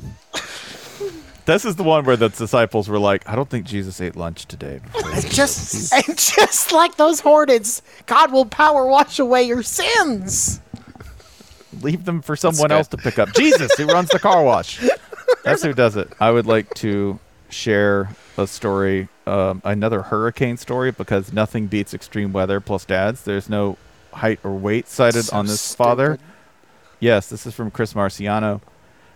This is the one where the disciples were like, I don't think Jesus ate lunch today. Just <laughs> and just like those hornets, God will power wash away your sins. Leave them for someone else to pick up. Jesus, who runs the car wash. <laughs> That's who does it. I would like to share a story, um, another hurricane story, because nothing beats extreme weather plus dads. There's no height or weight cited So on this father. Yes, this is from Chris Marciano.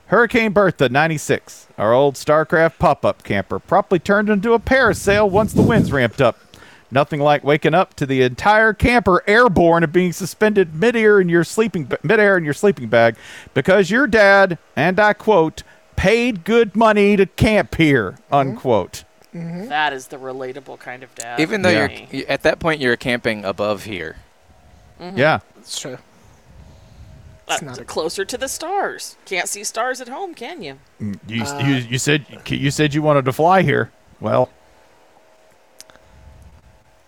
Hurricane Bertha, 96. Our old StarCraft pop up camper promptly turned into a parasail once the winds ramped up. Nothing like waking up to the entire camper airborne and being suspended midair in your sleeping ba- midair in your sleeping bag because your dad, and I quote, paid good money to camp here, unquote. That is the relatable kind of dad. Even though Yeah. you're at that point you're camping above here. Yeah. that's true. Uh, not a- closer to the stars. Can't see stars at home, can you? Mm, You, Uh, you, you said you said you wanted to fly here. Well,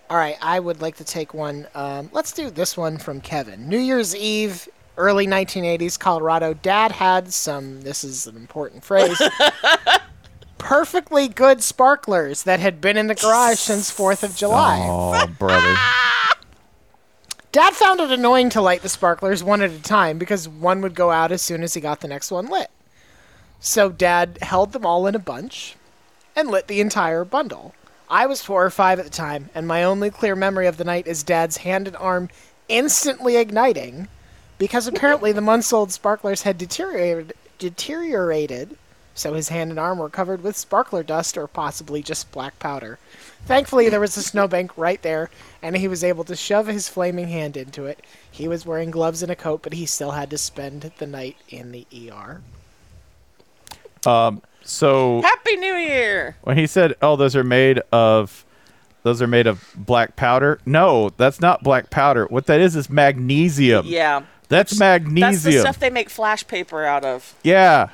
All right, I would like to take one. Um, let's do this one from Kevin. New Year's Eve, early 1980s, Colorado. Dad had some, this is an important phrase, <laughs> perfectly good sparklers that had been in the garage since 4th of July. oh brother. <laughs> Dad found it annoying to light the sparklers one at a time because one would go out as soon as he got the next one lit. So Dad held them all in a bunch and lit the entire bundle. I was four or five at the time, and my only clear memory of the night is Dad's hand and arm instantly igniting because apparently the months old sparklers had deteriorated, deteriorated, so his hand and arm were covered with sparkler dust or possibly just black powder. Thankfully, there was a snowbank right there, and he was able to shove his flaming hand into it. He was wearing gloves and a coat, but he still had to spend the night in the ER. Um, so Happy New Year! when he said, "Oh, those are made of those are made of black powder," no, that's not black powder. What that is is magnesium. Yeah. That's That's magnesium. That's the stuff they make flash paper out of. Yeah.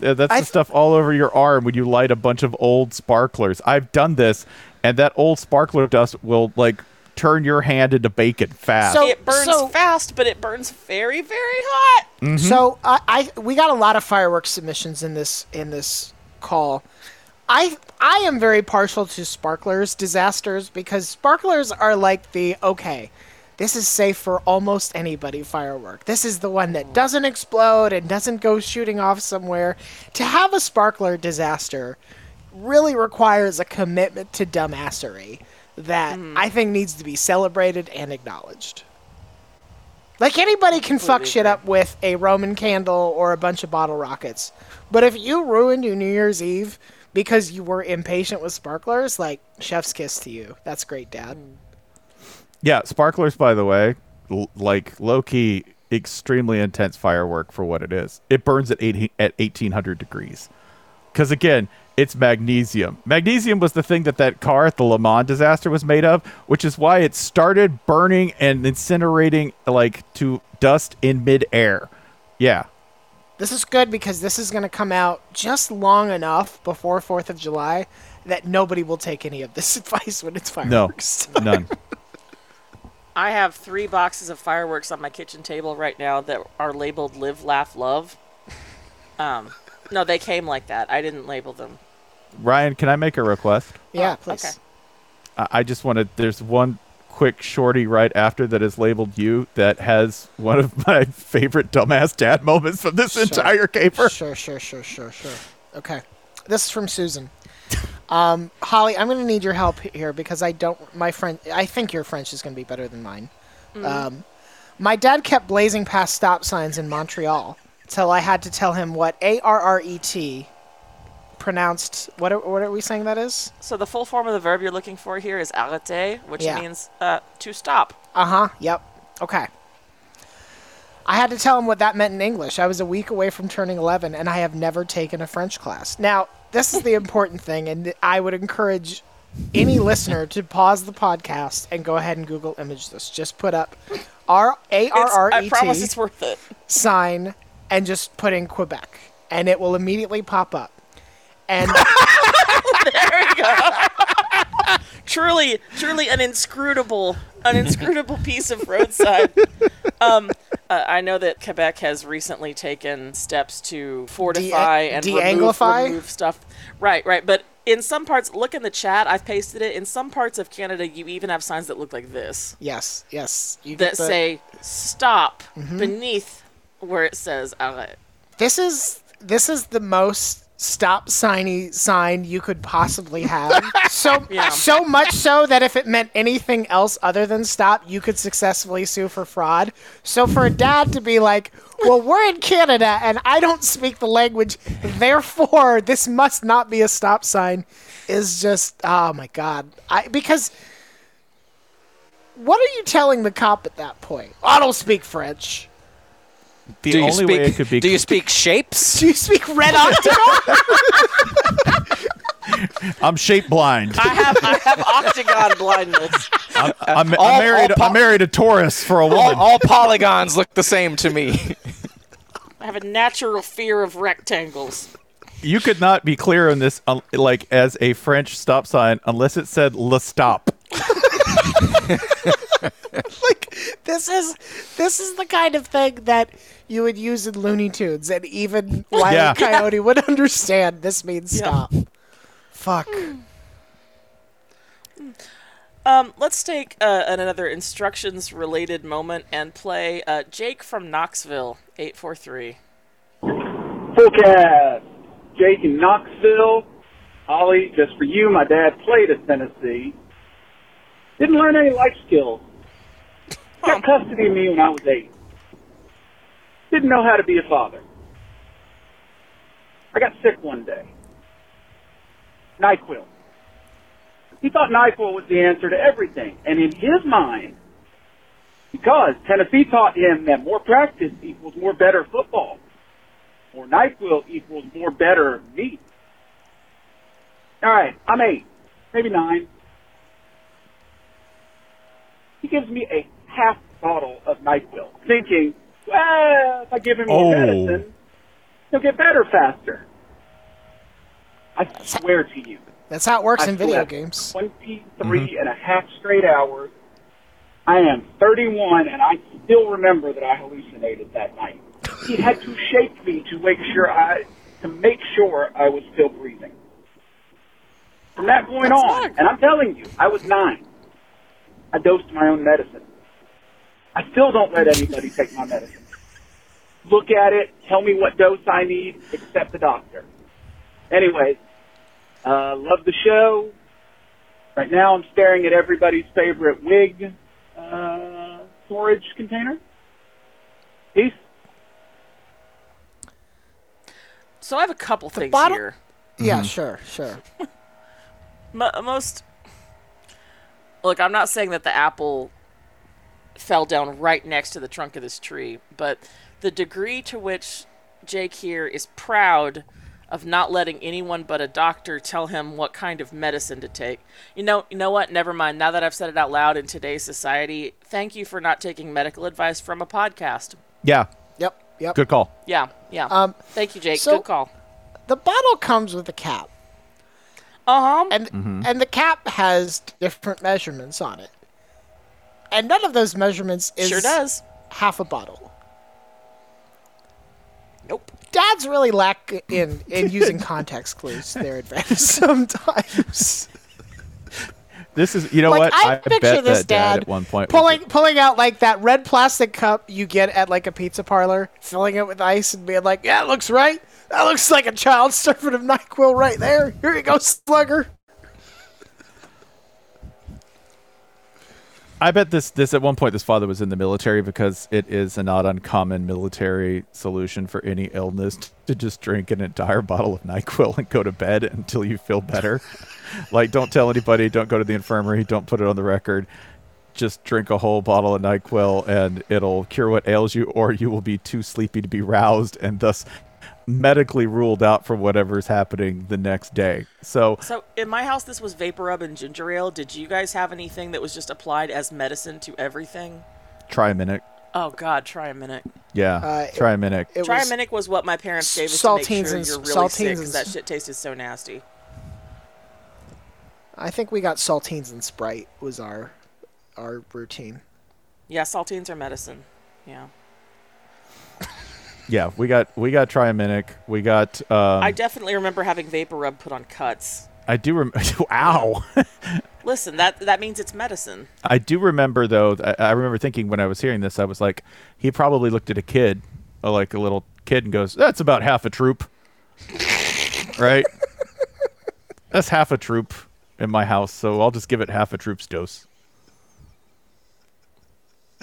That's I- the stuff all over your arm when you light a bunch of old sparklers. I've done this, and that old sparkler dust will like turn your hand into bacon fast. So- it burns so- fast, but it burns very, very hot. Mm-hmm. So I, I we got a lot of fireworks submissions in this in this call. I I am very partial to sparklers disasters because sparklers are like the okay, this is safe for almost anybody firework. This is the one that doesn't explode and doesn't go shooting off somewhere. To have a sparkler disaster really requires a commitment to dumbassery that mm. I think needs to be celebrated and acknowledged. Like anybody can fuck shit up with a Roman candle or a bunch of bottle rockets. But if you ruined your New Year's Eve because you were impatient with sparklers, like chef's kiss to you. That's great, Dad. Hmm. Yeah, sparklers, by the way, l- like low key, extremely intense firework for what it is. It burns at 80, at 1800 degrees. Because again, it's magnesium. Magnesium was the thing that that car at the Le Mans disaster was made of, which is why it started burning and incinerating like to dust in midair. Yeah. This is good because this is going to come out just long enough before 4th of July that nobody will take any of this <laughs> advice when it's fireworks. No. fireworks. <laughs> None. I have three boxes of fireworks on my kitchen table right now that are labeled "Live, Laugh, Love." Um, no, they came like that. I didn't label them. Ryan, can I make a request? yeah, Oh, please. okay. I I just want to. There's one quick shorty right after that is labeled you that has one of my <laughs> favorite dumbass dad moments from this Sure. entire caper. Sure, sure, sure, sure, sure. Okay. This is from Susan. Um, Holly, I'm going to need your help here because I don't. My friend, I think your French is going to be better than mine. Um, my dad kept blazing past stop signs in Montreal till I had to tell him what A R R E T pronounced. What are, what are we saying that is? So the full form of the verb you're looking for here is arrêter, which Yeah. means uh, to stop. Uh huh. Yep. Okay. I had to tell him what that meant in English. I was a week away from turning 11, and I have never taken a French class. Now, this is the <laughs> important thing, and I would encourage any listener to pause the podcast and go ahead and Google image this. Just put up R A R R I E promise it's worth it. sign and just put in Quebec, and it will immediately pop up. And <laughs> there you go. truly, truly an inscrutable, an inscrutable piece of roadside. Um, uh, I know that Quebec has recently taken steps to fortify and remove, de-anglify? remove stuff. Right, right. But in some parts, look in the chat. I've pasted it. In some parts of Canada, you even have signs that look like this yes, yes, that the- say "stop" Mhm. beneath where it says "arrête." This is this is the most stop signy sign you could possibly have. <laughs> so Yeah. so much so that if it meant anything else other than stop, you could successfully sue for fraud. So for a dad to be like, "Well, we're in Canada and I don't speak the language, therefore this must not be a stop sign," is just oh my god. I because what are you telling the cop at that point? I don't speak French. The do you only speak, way it could be Do you speak shapes? Do you speak red octagon? <laughs> I'm shape blind. I have I have octagon blindness. I'm, I'm, I'm married. all po- I'm married a Taurus for a all, woman. all polygons look the same to me. I have a natural fear of rectangles. You could not be clear on this, um, like as a French stop sign, unless it said "le stop." <laughs> <laughs> like this is this is the kind of thing that you would use in Looney Tunes, and even <laughs> Wile Yeah. Coyote would understand. This means Yeah. stop. Fuck. Um, let's take uh, another instructions-related moment and play uh, Jake from Knoxville, eight four three. Full cast. Jake in Knoxville. Holly, just for you, my dad played at Tennessee. Didn't learn any life skills. Got custody of me when I was eight. Didn't know how to be a father. I got sick one day. NyQuil. He thought NyQuil was the answer to everything. And in his mind, because Tennessee taught him that more practice equals more better football, or NyQuil equals more better meat. All right, I'm eight, maybe nine. He gives me a half bottle of NyQuil, thinking, well, if I give him more Oh. medicine, he'll get better faster. I swear to you, That's how it works I in video games. 23 mm-hmm. and a half straight hours. I am 31 and I still remember that I hallucinated that night. He had to shake me to make sure I to make sure I was still breathing. From that point on, and I'm telling you, I was nine. I dosed my own medicine. I still don't let anybody take my medicine. Look at it, tell me what dose I need, except the doctor. Anyways, uh, love the show. Right now, I'm staring at everybody's favorite wig uh, storage container. Peace. So I have a couple things bottle- here. Yeah, sure, sure. <laughs> Mo- most look i'm not saying that the apple fell down right next to the trunk of this tree. But the degree to which jake here is proud of not letting anyone but a doctor tell him what kind of medicine to take. You know you know what? Never mind. Now that i've said it out loud in today's society thank you for not taking medical advice from a podcast. Yeah. Yep, yep. Good call. yeah yeah. Um, thank you jake. so- good call. The bottle comes with a cap, uh-huh. And Mm-hmm. and the cap has different measurements on it, and none of those measurements is sure does half a bottle. nope Dads really lack in in using <laughs> context clues to their advantage <laughs> sometimes. This is, you know like what? I, picture bet this that dad, dad at one point was pulling pulling out like that red plastic cup you get at like a pizza parlor, filling it with ice, and being like, "Yeah, it looks right. That looks like a child serving of Nyquil right there. Here you go, slugger." I bet this this at one point this father was in the military because it is a not uncommon military solution for any illness to just drink an entire bottle of NyQuil and go to bed until you feel better. like don't tell anybody, don't go to the infirmary, don't put it on the record. Just drink a whole bottle of NyQuil and it'll cure what ails you or you will be too sleepy to be roused and thus medically ruled out for whatever's happening the next day. So So in my house, this was vapor rub and ginger ale. Did you guys have anything that was just applied as medicine to everything? Triaminic. Oh God, Triaminic. Yeah. Uh, Triaminic. It Try was a minute was what my parents gave us to make saltines sure and- you're really saltines sick because that shit tasted so nasty. I think we got saltines and Sprite was our our routine. Yeah, saltines are medicine. Yeah, Yeah, we got we got Triaminic. We got. Um, I definitely remember having vapor rub put on cuts. I do. Rem- <laughs> Ow! Listen, that that means it's medicine. I do remember though. I, I remember thinking when I was hearing this, I was like, he probably looked at a kid, like a little kid, and goes, "That's about half a troop." <laughs> right. That's half a troop in my house, so I'll just give it half a troop's dose.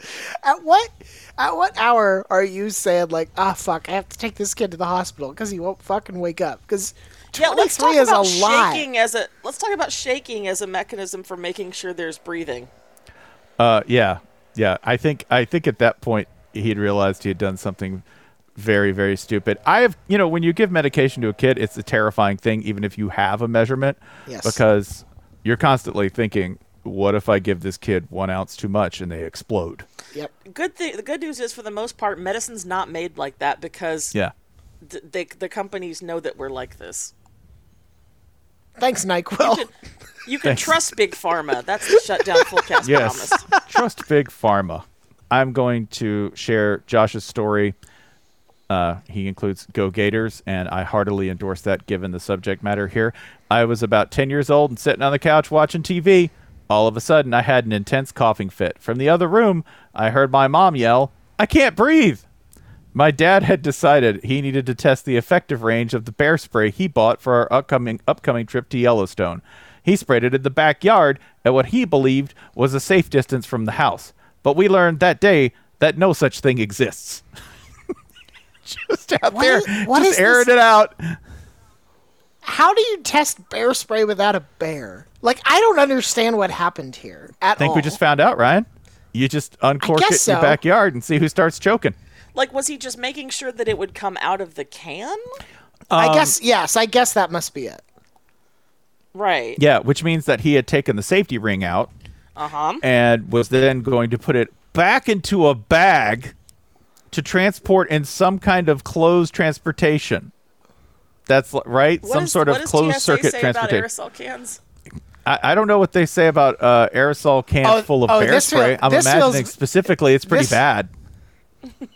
<laughs> At what at what hour are you saying like, ah, fuck, I have to take this kid to the hospital because he won't fucking wake up? Because Yeah, let's talk is about shaking as a let's talk about shaking as a mechanism for making sure there's breathing. Uh, yeah, yeah. I think I think at that point he'd realized he had done something very very stupid. I have, you know, when you give medication to a kid, it's a terrifying thing, even if you have a measurement, Yes. because you're constantly thinking, what if I give this kid one ounce too much and they explode? Yep. Good thing the good news is for the most part, medicine's not made like that because Yeah. th- they, the companies know that we're like this. Thanks, Nyquil. You can Thanks. trust big pharma. That's the shutdown fullcast Yes. promise. <laughs> Trust Big Pharma. I'm going to share Josh's story. Uh, he includes Go Gators, and I heartily endorse that given the subject matter here. I was about 10 years old and sitting on the couch watching TV. All of a sudden, I had an intense coughing fit. From the other room, I heard my mom yell, I can't breathe. My dad had decided he needed to test the effective range of the bear spray he bought for our upcoming upcoming trip to Yellowstone. He sprayed it in the backyard at what he believed was a safe distance from the house. But we learned that day that no such thing exists. <laughs> just out What there, is- just airing this- it out. How do you test bear spray without a bear? Like, I don't understand what happened here at I think all. we just found out, Ryan. You just uncork it in guess your backyard and see who starts choking. Like, was he just making sure that it would come out of the can? I Um, guess yes. I guess that must be it. Right. Yeah, which means that he had taken the safety ring out Uh huh. and was then going to put it back into a bag to transport in some kind of closed transportation. That's l- right, some sort of closed circuit transportation. about aerosol cans? I, I don't know what they say about uh, aerosol cans Oh, full of oh, bear this feel- spray. I'm imagining feels- specifically it's pretty this- bad. <laughs>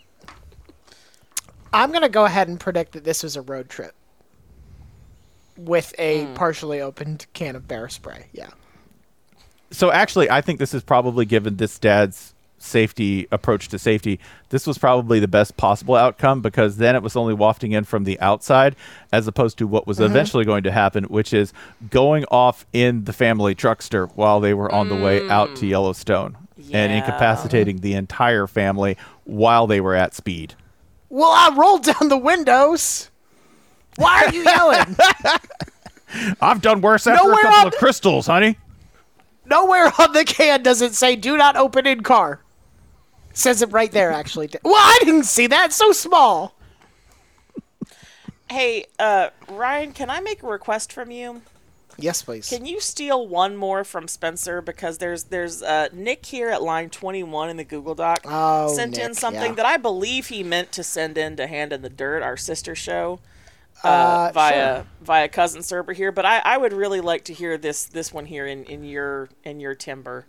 I'm gonna go ahead and predict that this was a road trip with a Hmm. partially opened can of bear spray. Yeah. So actually, I think this is probably given this dad's safety approach to safety. This was probably the best possible outcome because then it was only wafting in from the outside as opposed to what was Mhm. eventually going to happen, which is going off in the family truckster while they were on the way out to Yellowstone and incapacitating the entire family while they were at speed. Well, I rolled down the windows. Why are you yelling? <laughs> I've done worse after Nowhere a couple of crystals, honey. Nowhere on the can does it say "Do not open in car." Says it right there, actually. <laughs> Well, I didn't see that. It's so small. Hey, uh, Ryan, can I make a request from you? Yes, please. Can you steal one more from Spencer because there's there's uh, Nick here at line 21 in the Google Doc Oh, sent in something yeah. that I believe he meant to send in to Hand in the Dirt, our sister show, uh, Uh, via sure. via cousin Serber here. But I, I would really like to hear this this one here in, in your in your timber.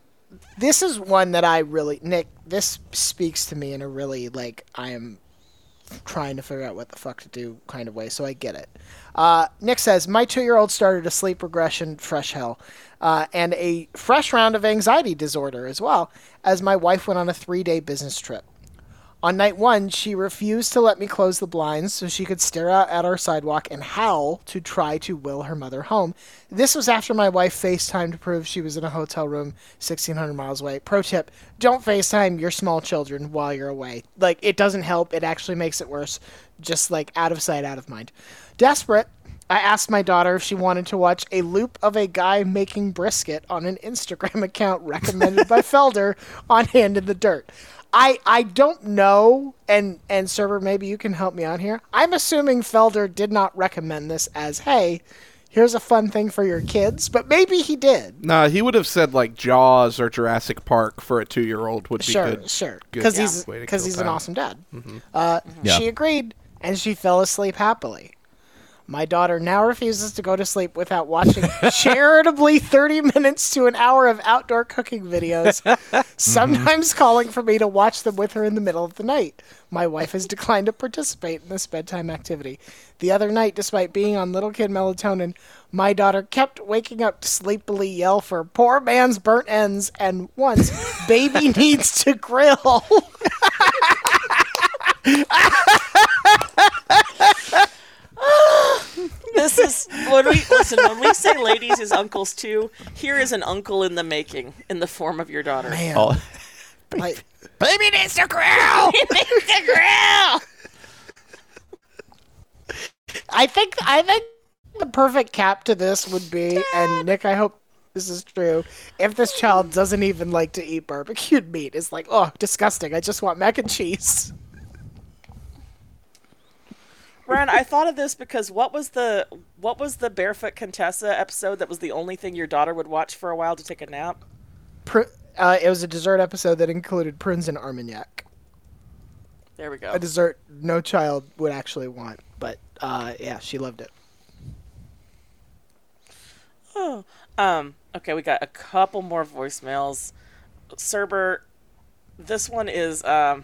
This is one that I really Nick. This speaks to me in a really like I am trying to figure out what the fuck to do kind of way. So I get it. Uh, Nick says my two-year-old started a sleep regression, fresh hell, uh, and a fresh round of anxiety disorder as well. As my wife went on a three-day business trip. On night one, she refused to let me close the blinds so she could stare out at our sidewalk and howl to try to will her mother home. This was after my wife FaceTime to prove she was in a hotel room 1,600 miles away. Pro tip don't FaceTime your small children while you're away. Like, it doesn't help, it actually makes it worse. Just like out of sight, out of mind. Desperate, I asked my daughter if she wanted to watch a loop of a guy making brisket on an Instagram <laughs> account recommended by <laughs> Felder on Hand in the Dirt. I I don't know, and and server, maybe you can help me out here. I'm assuming Felder did not recommend this as, hey, here's a fun thing for your kids, but maybe he did. Nah, he would have said like Jaws or Jurassic Park for a two-year-old would be Sure, good. sure, good because he's because kill he's an awesome dad. Mhm. Uh, Yeah. She agreed, and she fell asleep happily. My daughter now refuses to go to sleep without watching <laughs> charitably 30 minutes to an hour of outdoor cooking videos, <laughs> mm-hmm. sometimes calling for me to watch them with her in the middle of the night. My wife has declined to participate in this bedtime activity. The other night, despite being on little kid melatonin, my daughter kept waking up to sleepily yell for poor man's burnt ends and once, baby <laughs> needs to grill. This is when we listen when we say ladies is uncles too. Here is an uncle in the making in the form of your daughter. Man. Oh. <laughs> Like, Baby needs to grill. Needs to grill. I think I think the perfect cap to this would be, and Nick, I hope this is true. If this child doesn't even like to eat barbecued meat, it's like, oh, disgusting. I just want mac and cheese. Ryan, I thought of this because what was the what was the barefoot Contessa episode that was the only thing your daughter would watch for a while to take a nap? Pr- uh, it was a dessert episode that included prunes and armagnac. There we go. A dessert no child would actually want, but uh, yeah, she loved it. Oh. Um, okay, we got a couple more voicemails. Cerber, this one is um,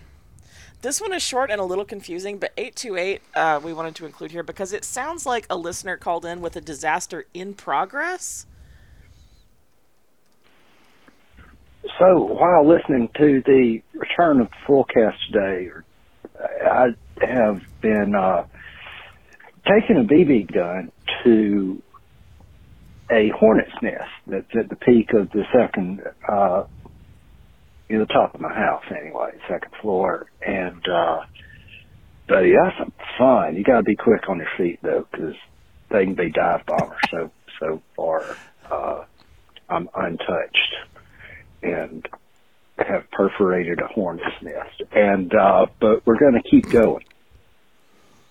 this one is short and a little confusing, but 828 uh, we wanted to include here because it sounds like a listener called in with a disaster in progress. So while listening to the return of the Fullcast today, I have been uh, taking a BB gun to a hornet's nest that's at the peak of the second, uh, in the top of my house anyway, second floor, and uh, buddy, that's some fun. You got to be quick on your feet though, because they can be dive bombers. So so far, uh, I'm untouched and have perforated a hornet's nest. And uh, but we're going to keep going.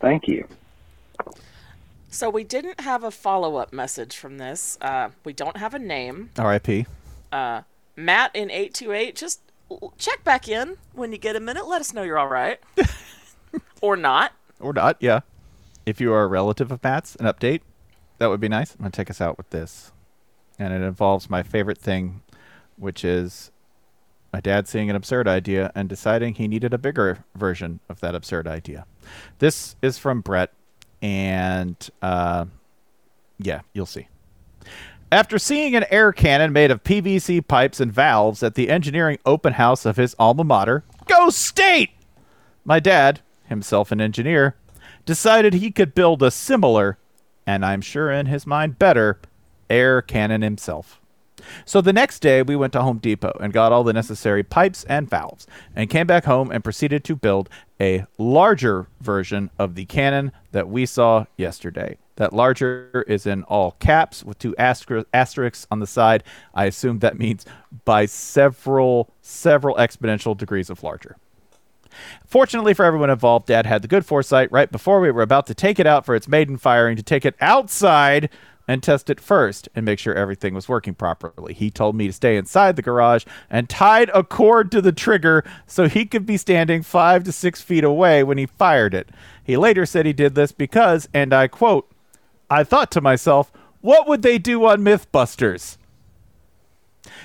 Thank you. So we didn't have a follow up message from this. Uh, we don't have a name. R.I.P. Uh, Matt in 828, just check back in when you get a minute. Let us know you're all right. <laughs> or not. Or not, yeah. If you are a relative of Matt's, an update, that would be nice. I'm going to take us out with this. And it involves my favorite thing, which is my dad seeing an absurd idea and deciding he needed a bigger version of that absurd idea. This is from Brett, and uh, yeah, you'll see. After seeing an air cannon made of PVC pipes and valves at the engineering open house of his alma mater, Go State! My dad, himself an engineer, decided he could build a similar, and I'm sure in his mind better, air cannon himself. So the next day, we went to Home Depot and got all the necessary pipes and valves, and came back home and proceeded to build a larger version of the cannon that we saw yesterday. That larger is in all caps with two aster- asterisks on the side. I assume that means by several, several exponential degrees of larger. Fortunately for everyone involved, Dad had the good foresight right before we were about to take it out for its maiden firing to take it outside and test it first and make sure everything was working properly. He told me to stay inside the garage and tied a cord to the trigger so he could be standing five to six feet away when he fired it. He later said he did this because, and I quote, I thought to myself, what would they do on Mythbusters?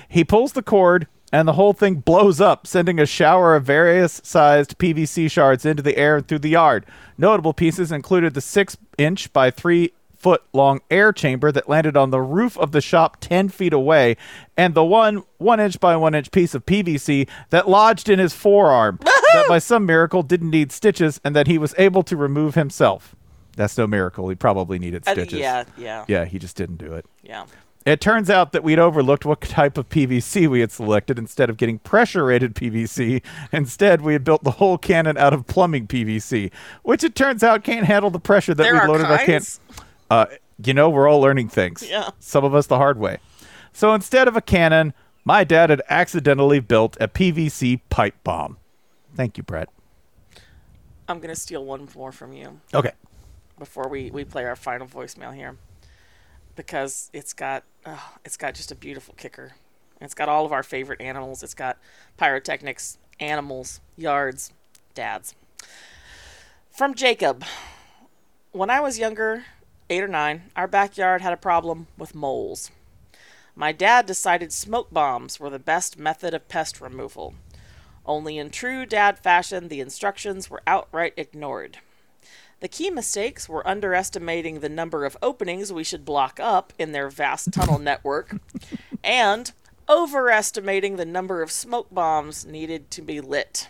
He pulls the cord, and the whole thing blows up, sending a shower of various sized PVC shards into the air and through the yard. Notable pieces included the six inch by three foot long air chamber that landed on the roof of the shop 10 feet away, and the one one inch by one inch piece of PVC that lodged in his forearm <laughs> that by some miracle didn't need stitches and that he was able to remove himself. That's no miracle. He probably needed Uh, stitches. yeah, yeah. Yeah, he just didn't do it. Yeah. It turns out that we'd overlooked what type of PVC we had selected instead of getting pressure rated PVC. Instead, we had built the whole cannon out of plumbing PVC, which it turns out can't handle the pressure that There we loaded our can. Uh, you know, we're all learning things. Yeah. Some of us the hard way. So instead of a cannon, my dad had accidentally built a PVC pipe bomb. Thank you, Brett. I'm gonna steal one more from you Okay. before we, we play our final voicemail here, because it's got oh, it's got just a beautiful kicker. It's got all of our favorite animals. It's got pyrotechnics, animals, yards, dads. From Jacob. When I was younger, eight or nine, our backyard had a problem with moles. My dad decided smoke bombs were the best method of pest removal. Only in true dad fashion, the instructions were outright ignored. The key mistakes were underestimating the number of openings we should block up in their vast tunnel network and overestimating the number of smoke bombs needed to be lit.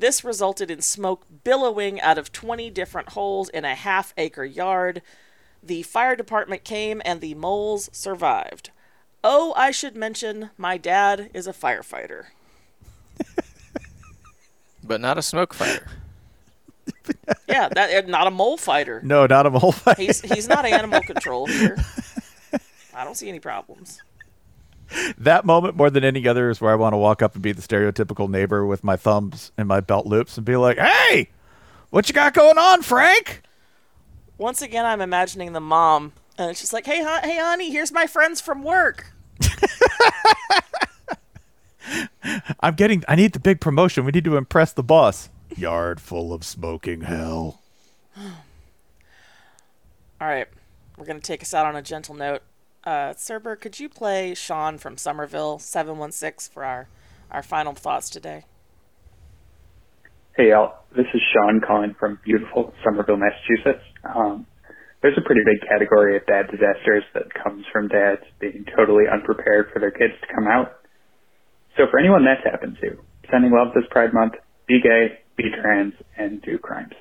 This resulted in smoke billowing out of 20 different holes in a half acre yard. The fire department came and the moles survived. Oh, I should mention, my dad is a firefighter. <laughs> But not a smoke fighter. <laughs> Yeah, that not a mole fighter. No, not a mole fight. He's he's not animal control here. <laughs> I don't see any problems. <laughs> that moment more than any other is where I want to walk up and be the stereotypical neighbor with my thumbs in my belt loops and be like, "Hey, what you got going on, Frank?" Once again, I'm imagining the mom, and she's like, "Hey, hon- hey, honey, here's my friends from work." <laughs> I'm getting. I need the big promotion. We need to impress the boss. Yard full of smoking hell. <sighs> All right, we're gonna take us out on a gentle note. Uh, Cerber, could you play Sean from Somerville, seven one six, for our our final thoughts today? Hey. This is Sean calling from beautiful Somerville, Massachusetts. Um, there's a pretty big category of dad disasters that comes from dads being totally unprepared for their kids to come out. So for anyone that's happened to, sending love this Pride Month, be gay, be trans, and do crimes.